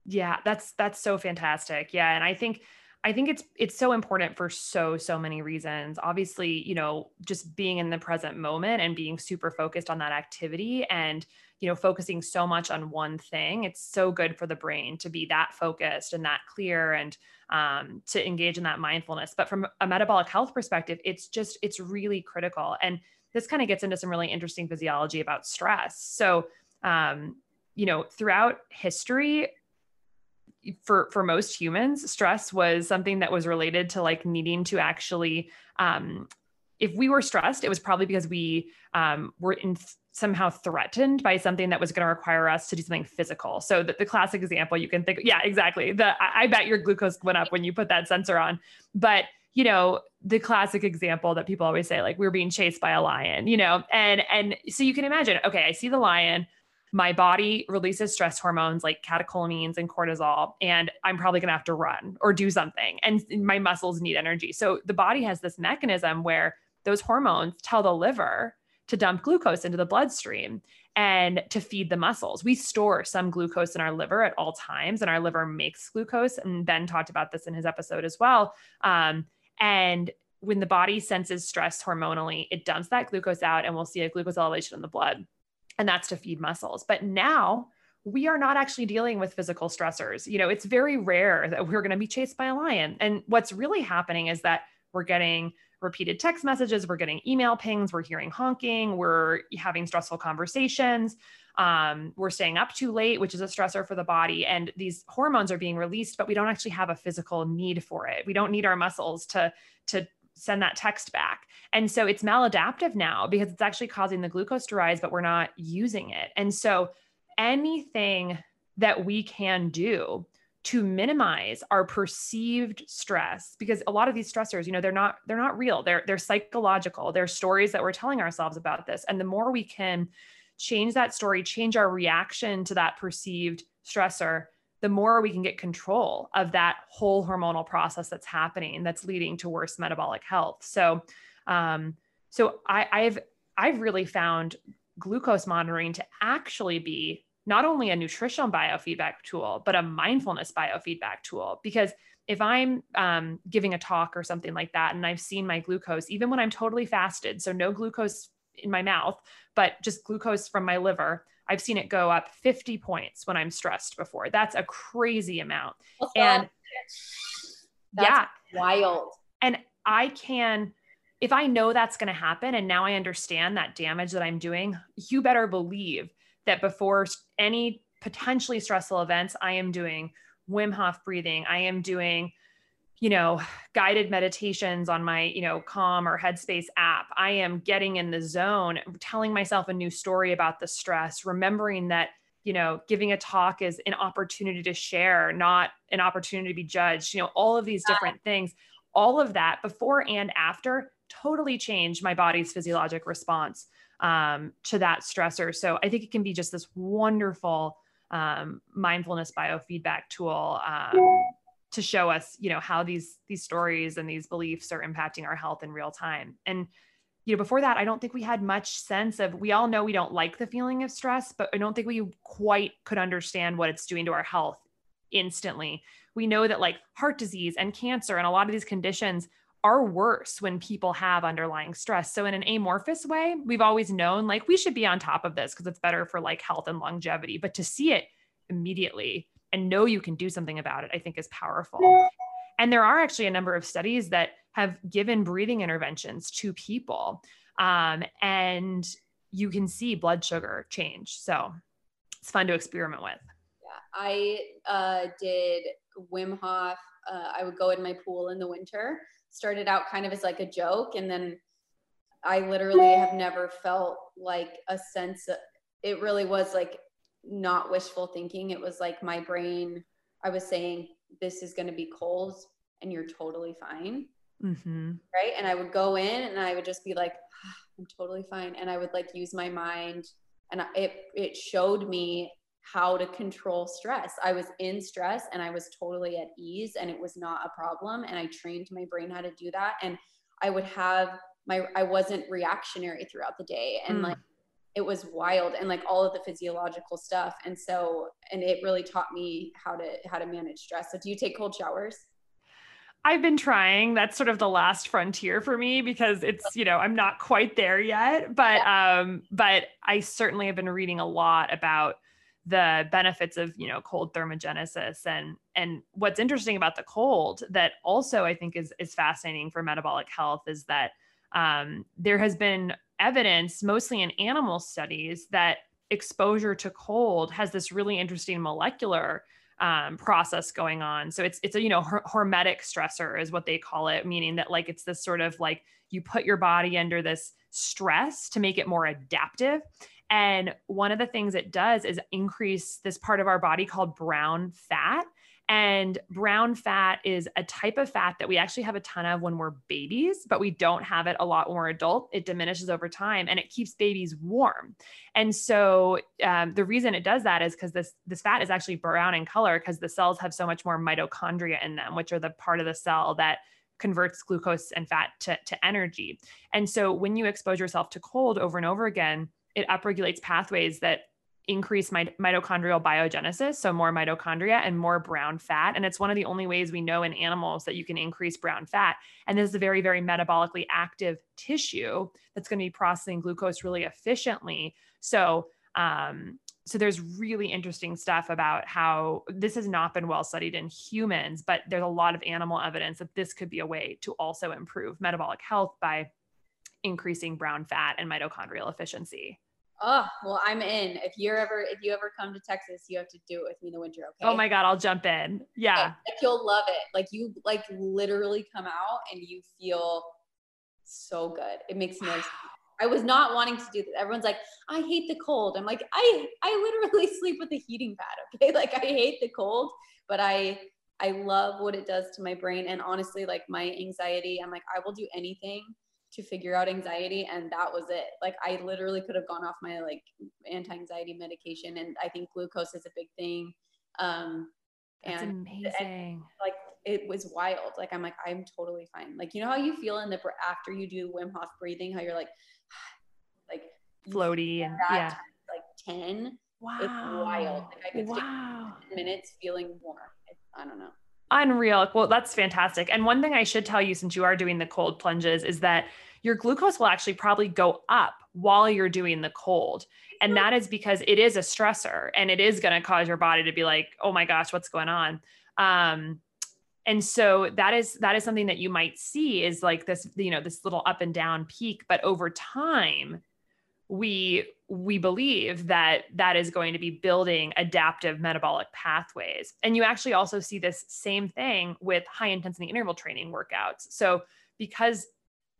Yeah, that's, that's so fantastic. Yeah. And I think, I think it's it's so important for so so many reasons. Obviously, you know, just being in the present moment and being super focused on that activity and you know focusing so much on one thing it's so good for the brain to be that focused and that clear and um, to engage in that mindfulness. But from a metabolic health perspective it's just it's really critical. And this kind of gets into some really interesting physiology about stress. So um, you know throughout history for for most humans stress was something that was related to like needing to actually um if we were stressed it was probably because we um were in somehow threatened by something that was going to require us to do something physical. So the, the classic example you can think yeah exactly. The I, I bet your glucose went up when you put that sensor on. But you know the classic example that people always say like we we're being chased by a lion you know and and so you can imagine okay i see the lion my body releases stress hormones like catecholamines and cortisol, and I'm probably going to have to run or do something. And my muscles need energy. So the body has this mechanism where those hormones tell the liver to dump glucose into the bloodstream and to feed the muscles. We store some glucose in our liver at all times, and our liver makes glucose. And Ben talked about this in his episode as well. Um, and when the body senses stress hormonally, it dumps that glucose out, and we'll see a glucose elevation in the blood and that's to feed muscles. But now we are not actually dealing with physical stressors. You know, it's very rare that we're going to be chased by a lion. And what's really happening is that we're getting repeated text messages, we're getting email pings, we're hearing honking, we're having stressful conversations, um, we're staying up too late, which is a stressor for the body. And these hormones are being released, but we don't actually have a physical need for it. We don't need our muscles to to send that text back. And so it's maladaptive now because it's actually causing the glucose to rise, but we're not using it. And so anything that we can do to minimize our perceived stress because a lot of these stressors you know they're not they're not real they're they're psychological they're stories that we're telling ourselves about this and the more we can change that story change our reaction to that perceived stressor the more we can get control of that whole hormonal process that's happening that's leading to worse metabolic health. So um, so I, i've i've really found glucose monitoring to actually be not only a nutritional biofeedback tool but a mindfulness biofeedback tool. Because if i'm um, giving a talk or something like that and i've seen my glucose even when i'm totally fasted so no glucose in my mouth but just glucose from my liver I've seen it go up 50 points when I'm stressed before. That's a crazy amount. and yeah, wild. And I can, if I know that's going to happen and now I understand that damage that I'm doing, you better believe that before any potentially stressful events, I am doing Wim Hof breathing. I am doing you know, <sighs> guided meditations on my, you know, Calm or Headspace app. I am getting in the zone, telling myself a new story about the stress, remembering that, you know, giving a talk is an opportunity to share, not an opportunity to be judged. You know, all of these different things. all of that before and after totally changed my body's physiologic response um, to that stressor. So I think it can be just this wonderful um, mindfulness biofeedback tool um, to show us, you know, how these these stories and these beliefs are impacting our health in real time. And you know, before that, I don't think we had much sense of. We all know we don't like the feeling of stress, but I don't think we quite could understand what it's doing to our health instantly. We know that like heart disease and cancer and a lot of these conditions are worse when people have underlying stress. So in an amorphous way, we've always known like we should be on top of this because it's better for like health and longevity, but to see it immediately and know you can do something about it, I think is powerful. And there are actually a number of studies that have given breathing interventions to people. Um, and you can see blood sugar change. So it's fun to experiment with. Yeah, I uh, did Wim Hof. Uh, I would go in my pool in the winter started out kind of as like a joke and then I literally have never felt like a sense of, it really was like not wishful thinking. It was like my brain, I was saying, this is going to be cold and you're totally fine. Mm-hmm. Right. And I would go in and I would just be like, ah, I'm totally fine. And I would like use my mind and it, it showed me how to control stress. I was in stress and I was totally at ease and it was not a problem. And I trained my brain how to do that. And I would have my, I wasn't reactionary throughout the day. And mm. like, it was wild and like all of the physiological stuff. And so, and it really taught me how to, how to manage stress. So do you take cold showers? I've been trying. That's sort of the last frontier for me because it's, you know, I'm not quite there yet, but yeah. um but I certainly have been reading a lot about the benefits of you know cold thermogenesis and and what's interesting about the cold that also i think is is fascinating for metabolic health is that um, there has been evidence mostly in animal studies that exposure to cold has this really interesting molecular um, process going on so it's it's a you know her- hormetic stressor is what they call it meaning that like it's this sort of like you put your body under this stress to make it more adaptive and one of the things it does is increase this part of our body called brown fat. And brown fat is a type of fat that we actually have a ton of when we're babies, but we don't have it a lot when we're adult. It diminishes over time and it keeps babies warm. And so um, the reason it does that is because this this fat is actually brown in color because the cells have so much more mitochondria in them, which are the part of the cell that converts glucose and fat to, to energy. And so when you expose yourself to cold over and over again, it upregulates pathways that increase mit- mitochondrial biogenesis, so more mitochondria and more brown fat. And it's one of the only ways we know in animals that you can increase brown fat. And this is a very, very metabolically active tissue that's going to be processing glucose really efficiently. So, um, so there's really interesting stuff about how this has not been well studied in humans, but there's a lot of animal evidence that this could be a way to also improve metabolic health by increasing brown fat and mitochondrial efficiency. Oh, well, I'm in. If you're ever, if you ever come to Texas, you have to do it with me in the winter. Okay. Oh my God. I'll jump in. Yeah. Like, you'll love it. Like you, like literally come out and you feel so good. It makes no. <sighs> I was not wanting to do this. Everyone's like, I hate the cold. I'm like, I, I literally <laughs> sleep with a heating pad. Okay. <laughs> Like I hate the cold, but I, I love what it does to my brain. And honestly, like my anxiety, I'm like, I will do anything to figure out anxiety and that was it. Like i literally could have gone off my like anti-anxiety medication and i think glucose is a big thing. Um That's and, amazing. and, like it was wild. Like i'm like i'm totally fine. Like you know how you feel in the after you do wim hof breathing how you're like <sighs> like floaty and yeah. like 10 wow it's wild. Like i could wow. minutes feeling warm. I don't know Unreal. Well, that's fantastic. And one thing I should tell you since you are doing the cold plunges is that your glucose will actually probably go up while you're doing the cold. And that is because it is a stressor and it is going to cause your body to be like, oh my gosh, what's going on? Um, and so that is that is something that you might see is like this you know this little up and down peak but over time we we believe that that is going to be building adaptive metabolic pathways and you actually also see this same thing with high intensity interval training workouts so because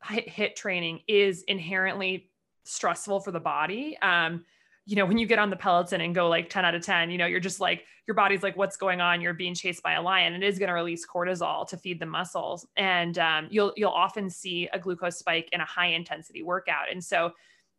HIIT training is inherently stressful for the body um, you know, when you get on the Peloton and go like 10 out of 10, you know, you're just like, your body's like, what's going on? You're being chased by a lion. It is going to release cortisol to feed the muscles. And um, you'll, you'll often see a glucose spike in a high intensity workout. And so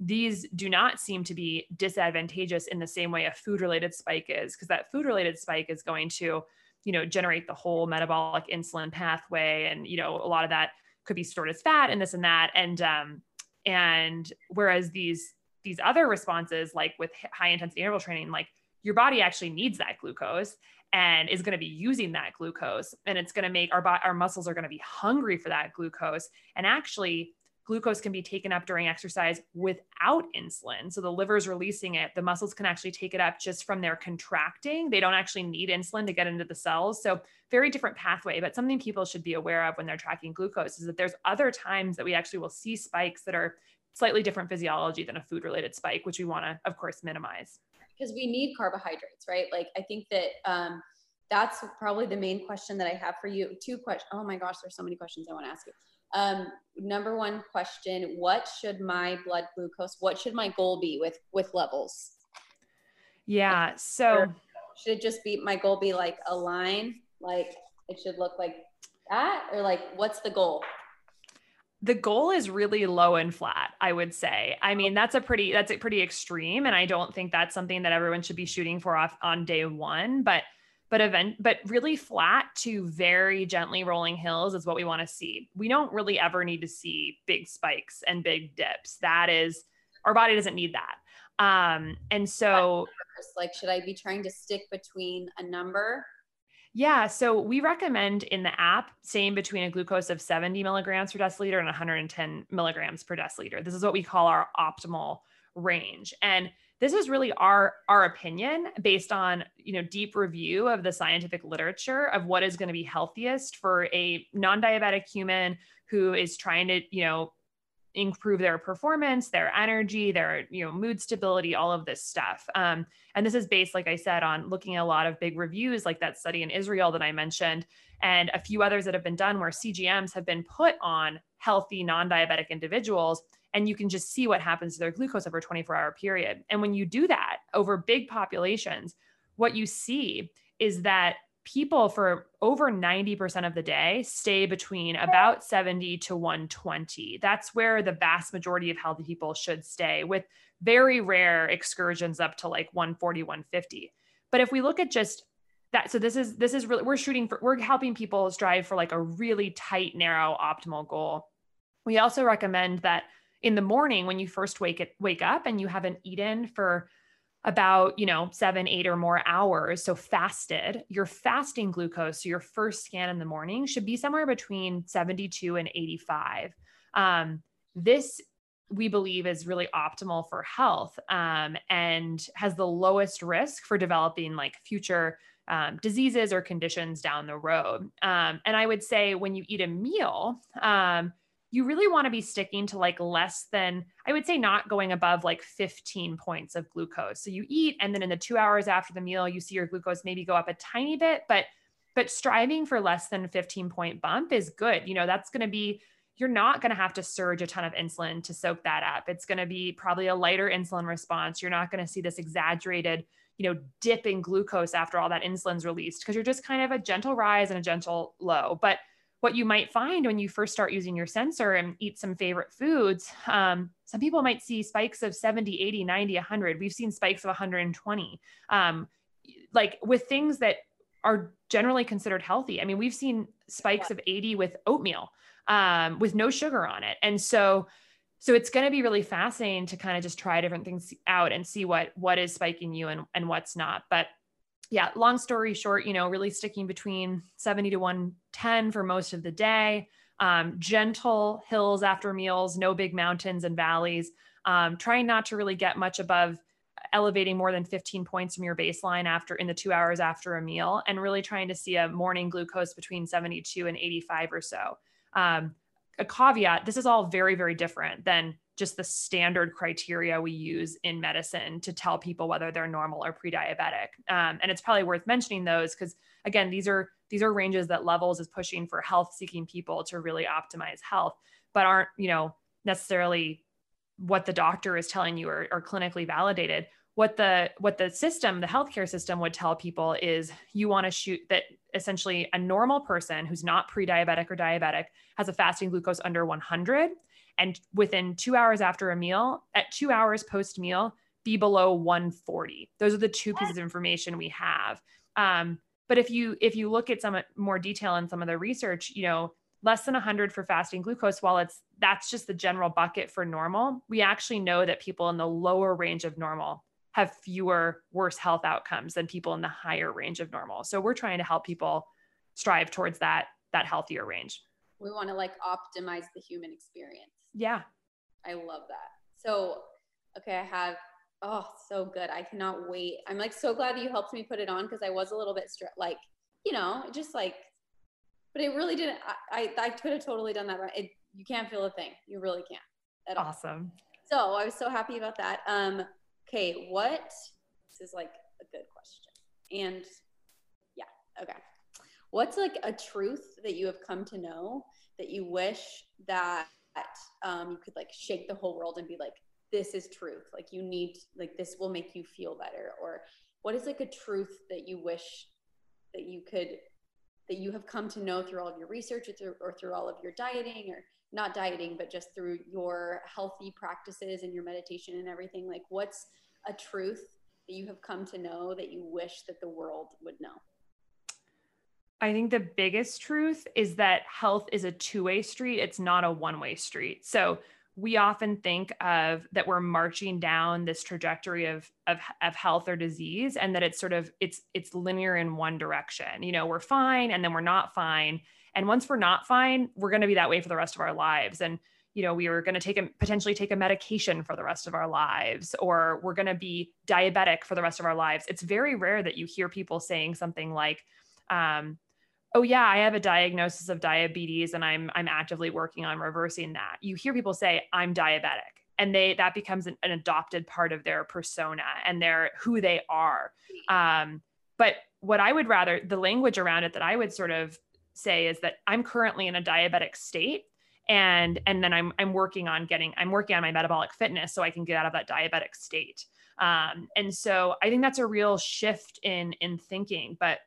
these do not seem to be disadvantageous in the same way a food related spike is, because that food related spike is going to, you know, generate the whole metabolic insulin pathway. And, you know, a lot of that could be stored as fat and this and that. And, um, and whereas these these other responses, like with high intensity interval training, like your body actually needs that glucose and is going to be using that glucose and it's going to make our our muscles are going to be hungry for that glucose and actually glucose can be taken up during exercise without insulin so the liver's releasing it the muscles can actually take it up just from their contracting they don't actually need insulin to get into the cells so very different pathway but something people should be aware of when they're tracking glucose is that there's other times that we actually will see spikes that are slightly different physiology than a food related spike, which we want to, of course, minimize. Because we need carbohydrates, right? Like, I think that um, that's probably the main question that I have for you. Two questions. Oh my gosh, there's so many questions I want to ask you. Um, number one question: What should my blood glucose? What should my goal be with with levels? Yeah. So or should it just be my goal? Be like a line, like it should look like that, or like what's the goal? the goal is really low and flat i would say i mean that's a pretty that's a pretty extreme and i don't think that's something that everyone should be shooting for off on day one but but event but really flat to very gently rolling hills is what we want to see we don't really ever need to see big spikes and big dips that is our body doesn't need that um and so like should i be trying to stick between a number yeah. So we recommend in the app staying between a glucose of 70 milligrams per deciliter and 110 milligrams per deciliter. This is what we call our optimal range. And this is really our our opinion based on you know deep review of the scientific literature of what is going to be healthiest for a non-diabetic human who is trying to you know improve their performance, their energy, their you know mood stability, all of this stuff. Um, and this is based, like I said, on looking at a lot of big reviews, like that study in Israel that I mentioned, and a few others that have been done where CGMs have been put on healthy non-diabetic individuals, and you can just see what happens to their glucose over a 24-hour period. And when you do that over big populations, what you see is that people for over 90% of the day stay between about 70 to 120. That's where the vast majority of healthy people should stay, with very rare excursions up to like 140, 150. But if we look at just that, so this is this is really we're shooting for we're helping people strive for like a really tight, narrow, optimal goal. We also recommend that in the morning when you first wake it wake up and you haven't eaten for about you know seven eight or more hours so fasted your fasting glucose so your first scan in the morning should be somewhere between 72 and 85 um, this we believe is really optimal for health um, and has the lowest risk for developing like future um, diseases or conditions down the road. Um, and i would say when you eat a meal um, you really want to be sticking to like less than, I would say, not going above like 15 points of glucose. So you eat, and then in the two hours after the meal, you see your glucose maybe go up a tiny bit, but but striving for less than 15 point bump is good. You know, that's going to be you're not going to have to surge a ton of insulin to soak that up. It's going to be probably a lighter insulin response. You're not going to see this exaggerated, you know, dip in glucose after all that insulin's released because you're just kind of a gentle rise and a gentle low. But what you might find when you first start using your sensor and eat some favorite foods, um, some people might see spikes of 70, 80, 90, 100. We've seen spikes of 120. Um, like with things that are generally considered healthy. I mean, we've seen spikes of 80 with oatmeal um, with no sugar on it. And so, so it's going to be really fascinating to kind of just try different things out and see what what is spiking you and, and what's not. But yeah, long story short, you know, really sticking between 70 to 110 for most of the day. Um, gentle hills after meals, no big mountains and valleys. Um, trying not to really get much above elevating more than 15 points from your baseline after in the two hours after a meal, and really trying to see a morning glucose between 72 and 85 or so. Um, a caveat this is all very, very different than just the standard criteria we use in medicine to tell people whether they're normal or pre-diabetic. Um, and it's probably worth mentioning those because again, these are these are ranges that Levels is pushing for health-seeking people to really optimize health, but aren't you know necessarily what the doctor is telling you or, or clinically validated. what the what the system the healthcare system would tell people is you want to shoot that essentially a normal person who's not pre-diabetic or diabetic has a fasting glucose under 100 and within 2 hours after a meal at 2 hours post meal be below 140 those are the two pieces of information we have. Um, but if you if you look at some more detail in some of the research you know less than 100 for fasting glucose while it's that's just the general bucket for normal we actually know that people in the lower range of normal have fewer worse health outcomes than people in the higher range of normal. So we're trying to help people strive towards that that healthier range. We want to like optimize the human experience yeah i love that so okay i have oh so good i cannot wait i'm like so glad that you helped me put it on because i was a little bit str- like you know just like but it really didn't. I I, I could have totally done that. Right. It, you can't feel a thing. You really can't. At all. Awesome. So I was so happy about that. Um. Okay. What? This is like a good question. And yeah. Okay. What's like a truth that you have come to know that you wish that um, you could like shake the whole world and be like, this is truth. Like you need like this will make you feel better. Or what is like a truth that you wish that you could that you have come to know through all of your research or through, or through all of your dieting or not dieting but just through your healthy practices and your meditation and everything like what's a truth that you have come to know that you wish that the world would know I think the biggest truth is that health is a two way street. It's not a one way street. So we often think of that we're marching down this trajectory of, of of health or disease and that it's sort of it's it's linear in one direction you know we're fine and then we're not fine and once we're not fine we're going to be that way for the rest of our lives and you know we are going to take a potentially take a medication for the rest of our lives or we're going to be diabetic for the rest of our lives it's very rare that you hear people saying something like um, oh yeah i have a diagnosis of diabetes and i'm i'm actively working on reversing that. You hear people say i'm diabetic and they that becomes an, an adopted part of their persona and their who they are. Um, but what i would rather the language around it that i would sort of say is that i'm currently in a diabetic state and and then i'm i'm working on getting i'm working on my metabolic fitness so i can get out of that diabetic state. Um, and so i think that's a real shift in in thinking but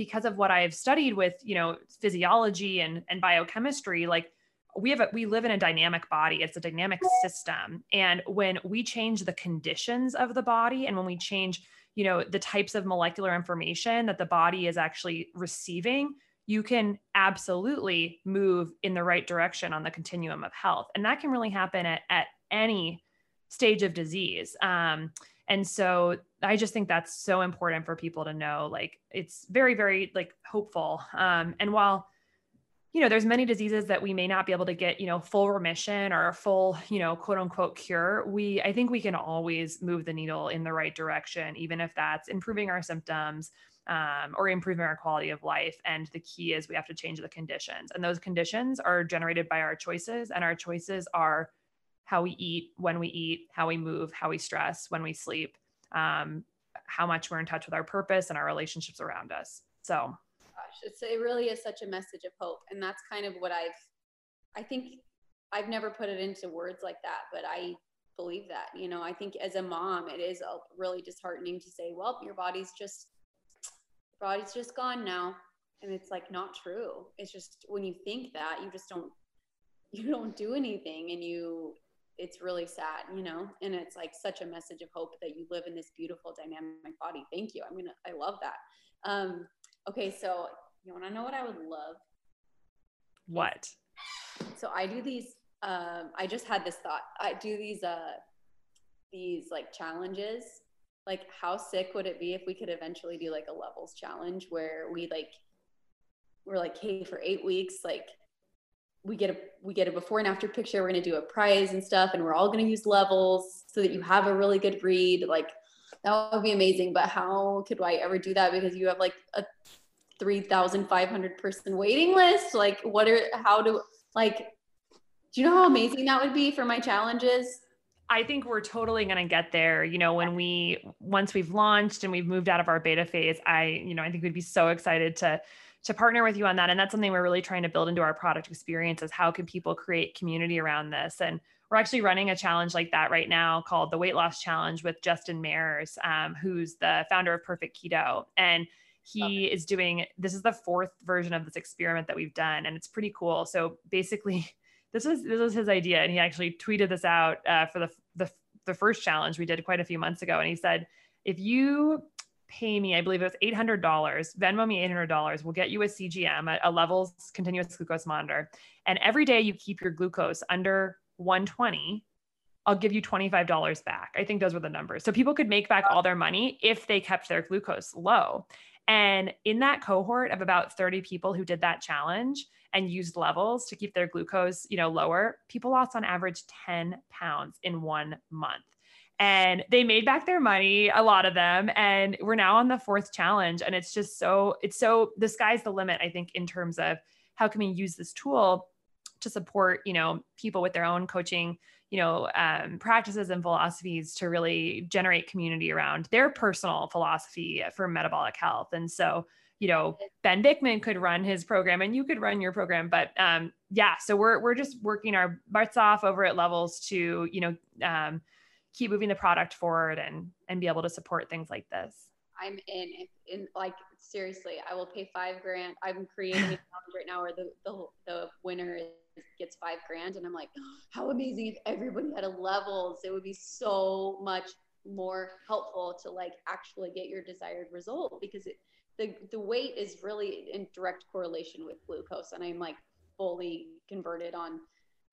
because of what I've studied with, you know, physiology and, and biochemistry, like we have a, we live in a dynamic body. It's a dynamic system. And when we change the conditions of the body and when we change, you know, the types of molecular information that the body is actually receiving, you can absolutely move in the right direction on the continuum of health. And that can really happen at, at any stage of disease. Um, and so i just think that's so important for people to know like it's very very like hopeful. Um, and while you know there's many diseases that we may not be able to get you know full remission or a full you know quote unquote cure we i think we can always move the needle in the right direction even if that's improving our symptoms um, or improving our quality of life. And the key is we have to change the conditions. And those conditions are generated by our choices and our choices are how we eat, when we eat, how we move, how we stress, when we sleep, um, how much we're in touch with our purpose and our relationships around us. So, gosh, it's it really is such a message of hope, and that's kind of what I've. I think I've never put it into words like that, but I believe that. You know, I think as a mom, it is really disheartening to say, "Well, your body's just your body's just gone now," and it's like not true. It's just when you think that, you just don't you don't do anything, and you it's really sad, you know, and it's like such a message of hope that you live in this beautiful dynamic body. Thank you. I mean, I love that. Um, okay, so you want to know what I would love? What? So I do these. Um, I just had this thought. I do these. Uh, these like challenges. Like, how sick would it be if we could eventually do like a levels challenge where we like, we're like, hey, for eight weeks, like we get a we get a before and after picture. We're gonna do a prize and stuff, and we're all gonna use levels so that you have a really good read. Like that would be amazing. But how could I ever do that? Because you have like a three thousand five hundred person waiting list. Like what are how do like do you know how amazing that would be for my challenges? I think we're totally going to get there. You know, when we once we've launched and we've moved out of our beta phase, I, you know, I think we'd be so excited to to partner with you on that. And that's something we're really trying to build into our product experience is how can people create community around this? And we're actually running a challenge like that right now called the Weight Loss Challenge with Justin Mares, um, who's the founder of Perfect Keto. And he is doing this is the fourth version of this experiment that we've done, and it's pretty cool. So basically, <laughs> this was this was his idea, and he actually tweeted this out uh, for the, the the first challenge we did quite a few months ago, and he said, if you pay me, I believe it was eight hundred dollars, Venmo me eight hundred dollars, we'll get you a CGM, a, a levels continuous glucose monitor, and every day you keep your glucose under 120 I'll give you $25 back. I think those were the numbers. So people could make back all their money if they kept their glucose low. And in that cohort of about 30 people who did that challenge and used levels to keep their glucose, you know, lower, people lost on average 10 pounds in 1 month. And they made back their money, a lot of them, and we're now on the fourth challenge and it's just so it's so the sky's the limit I think in terms of how can we use this tool to support you know people with their own coaching you know um, practices and philosophies to really generate community around their personal philosophy for metabolic health. And so you know Ben Bikman could run his program and you could run your program but um, yeah so we're, we're just working our butts off over at levels to you know um, keep moving the product forward and and be able to support things like this i'm in in like seriously i will pay five grand i'm creating <laughs> a challenge right now where the the, the winner is gets five grand. And I'm like, <gasps> how amazing if everybody had a levels. It would be so much more helpful to like actually get your desired result because it, the, the weight is really in direct correlation with glucose. And I'm like fully converted on,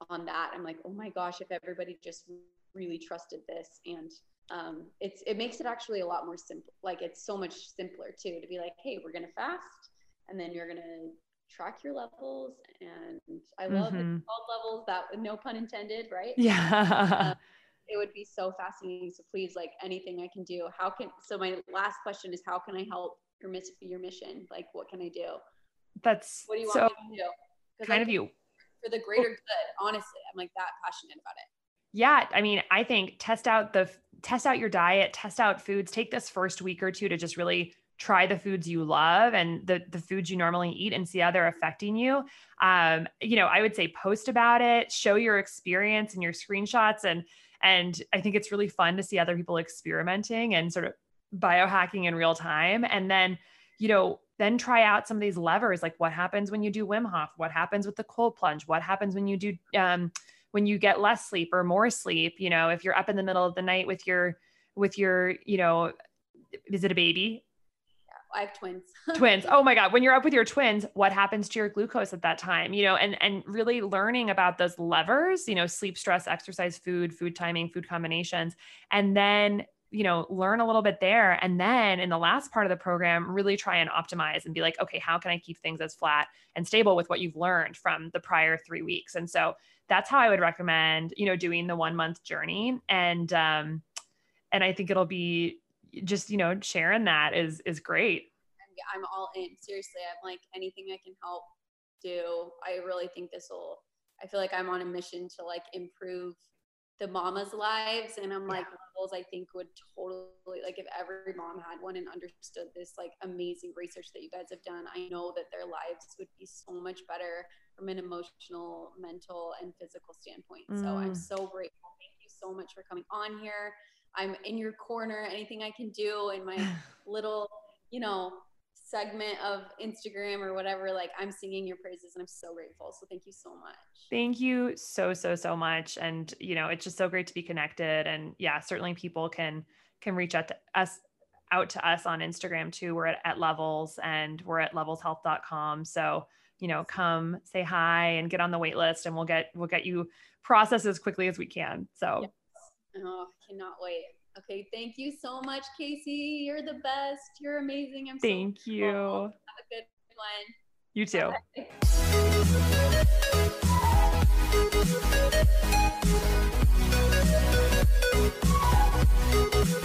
on that. I'm like, oh my gosh, if everybody just really trusted this and um, it's it makes it actually a lot more simple. Like it's so much simpler too to be like, hey, we're gonna fast, and then you're gonna track your levels and i love mm-hmm. it called levels that no pun intended right? Yeah. Um, <laughs> it would be so fascinating so please like anything i can do. How can so my last question is how can i help your miss your mission? Like what can i do? That's what do you so want me to do? Kind of you. for the greater good honestly i'm like that passionate about it yeah i mean i think test out the test out your diet test out foods take this first week or two to just really try the foods you love and the the foods you normally eat and see how they're affecting you. Um you know i would say post about it show your experience and your screenshots and and i think it's really fun to see other people experimenting and sort of biohacking in real time. And then you know then try out some of these levers like what happens when you do wim hof what happens with the cold plunge what happens when you do um when you get less sleep or more sleep you know if you're up in the middle of the night with your with your you know is it a baby I have twins. <laughs> twins. Oh my God. When you're up with your twins, what happens to your glucose at that time? You know, and and really learning about those levers, you know, sleep, stress, exercise, food, food timing, food combinations. And then you know learn a little bit there and then in the last part of the program really try and optimize and be like okay how can i keep things as flat and stable with what you've learned from the prior three weeks and so that's how i would recommend you know doing the one month journey. And um and i think it'll be just you know sharing that is is great. I'm all in. Seriously i'm like anything i can help do i really think this will i feel like i'm on a mission to like improve the mamas lives. And i'm like levels i think would totally like if every mom had one and understood this like amazing research that you guys have done i know that their lives would be so much better from an emotional mental and physical standpoint mm. so i'm mm. so grateful thank you so much for coming on here I'm in your corner. Anything I can do in my <sighs> little, you know, segment of Instagram or whatever, like I'm singing your praises and I'm so grateful. So thank you so much. Thank you so, so, so much. And, you know, it's just so great to be connected. And yeah, certainly people can, can reach out to us out to us on Instagram too. We're at, at levels and we're at levelshealth.com. So, you know, come say hi and get on the wait list and we'll get, we'll get you processed as quickly as we can. So yep. Oh, cannot wait. Okay, thank you so much, Casey. You're the best. You're amazing. I'm thank so you. Have a good one. You too. Bye.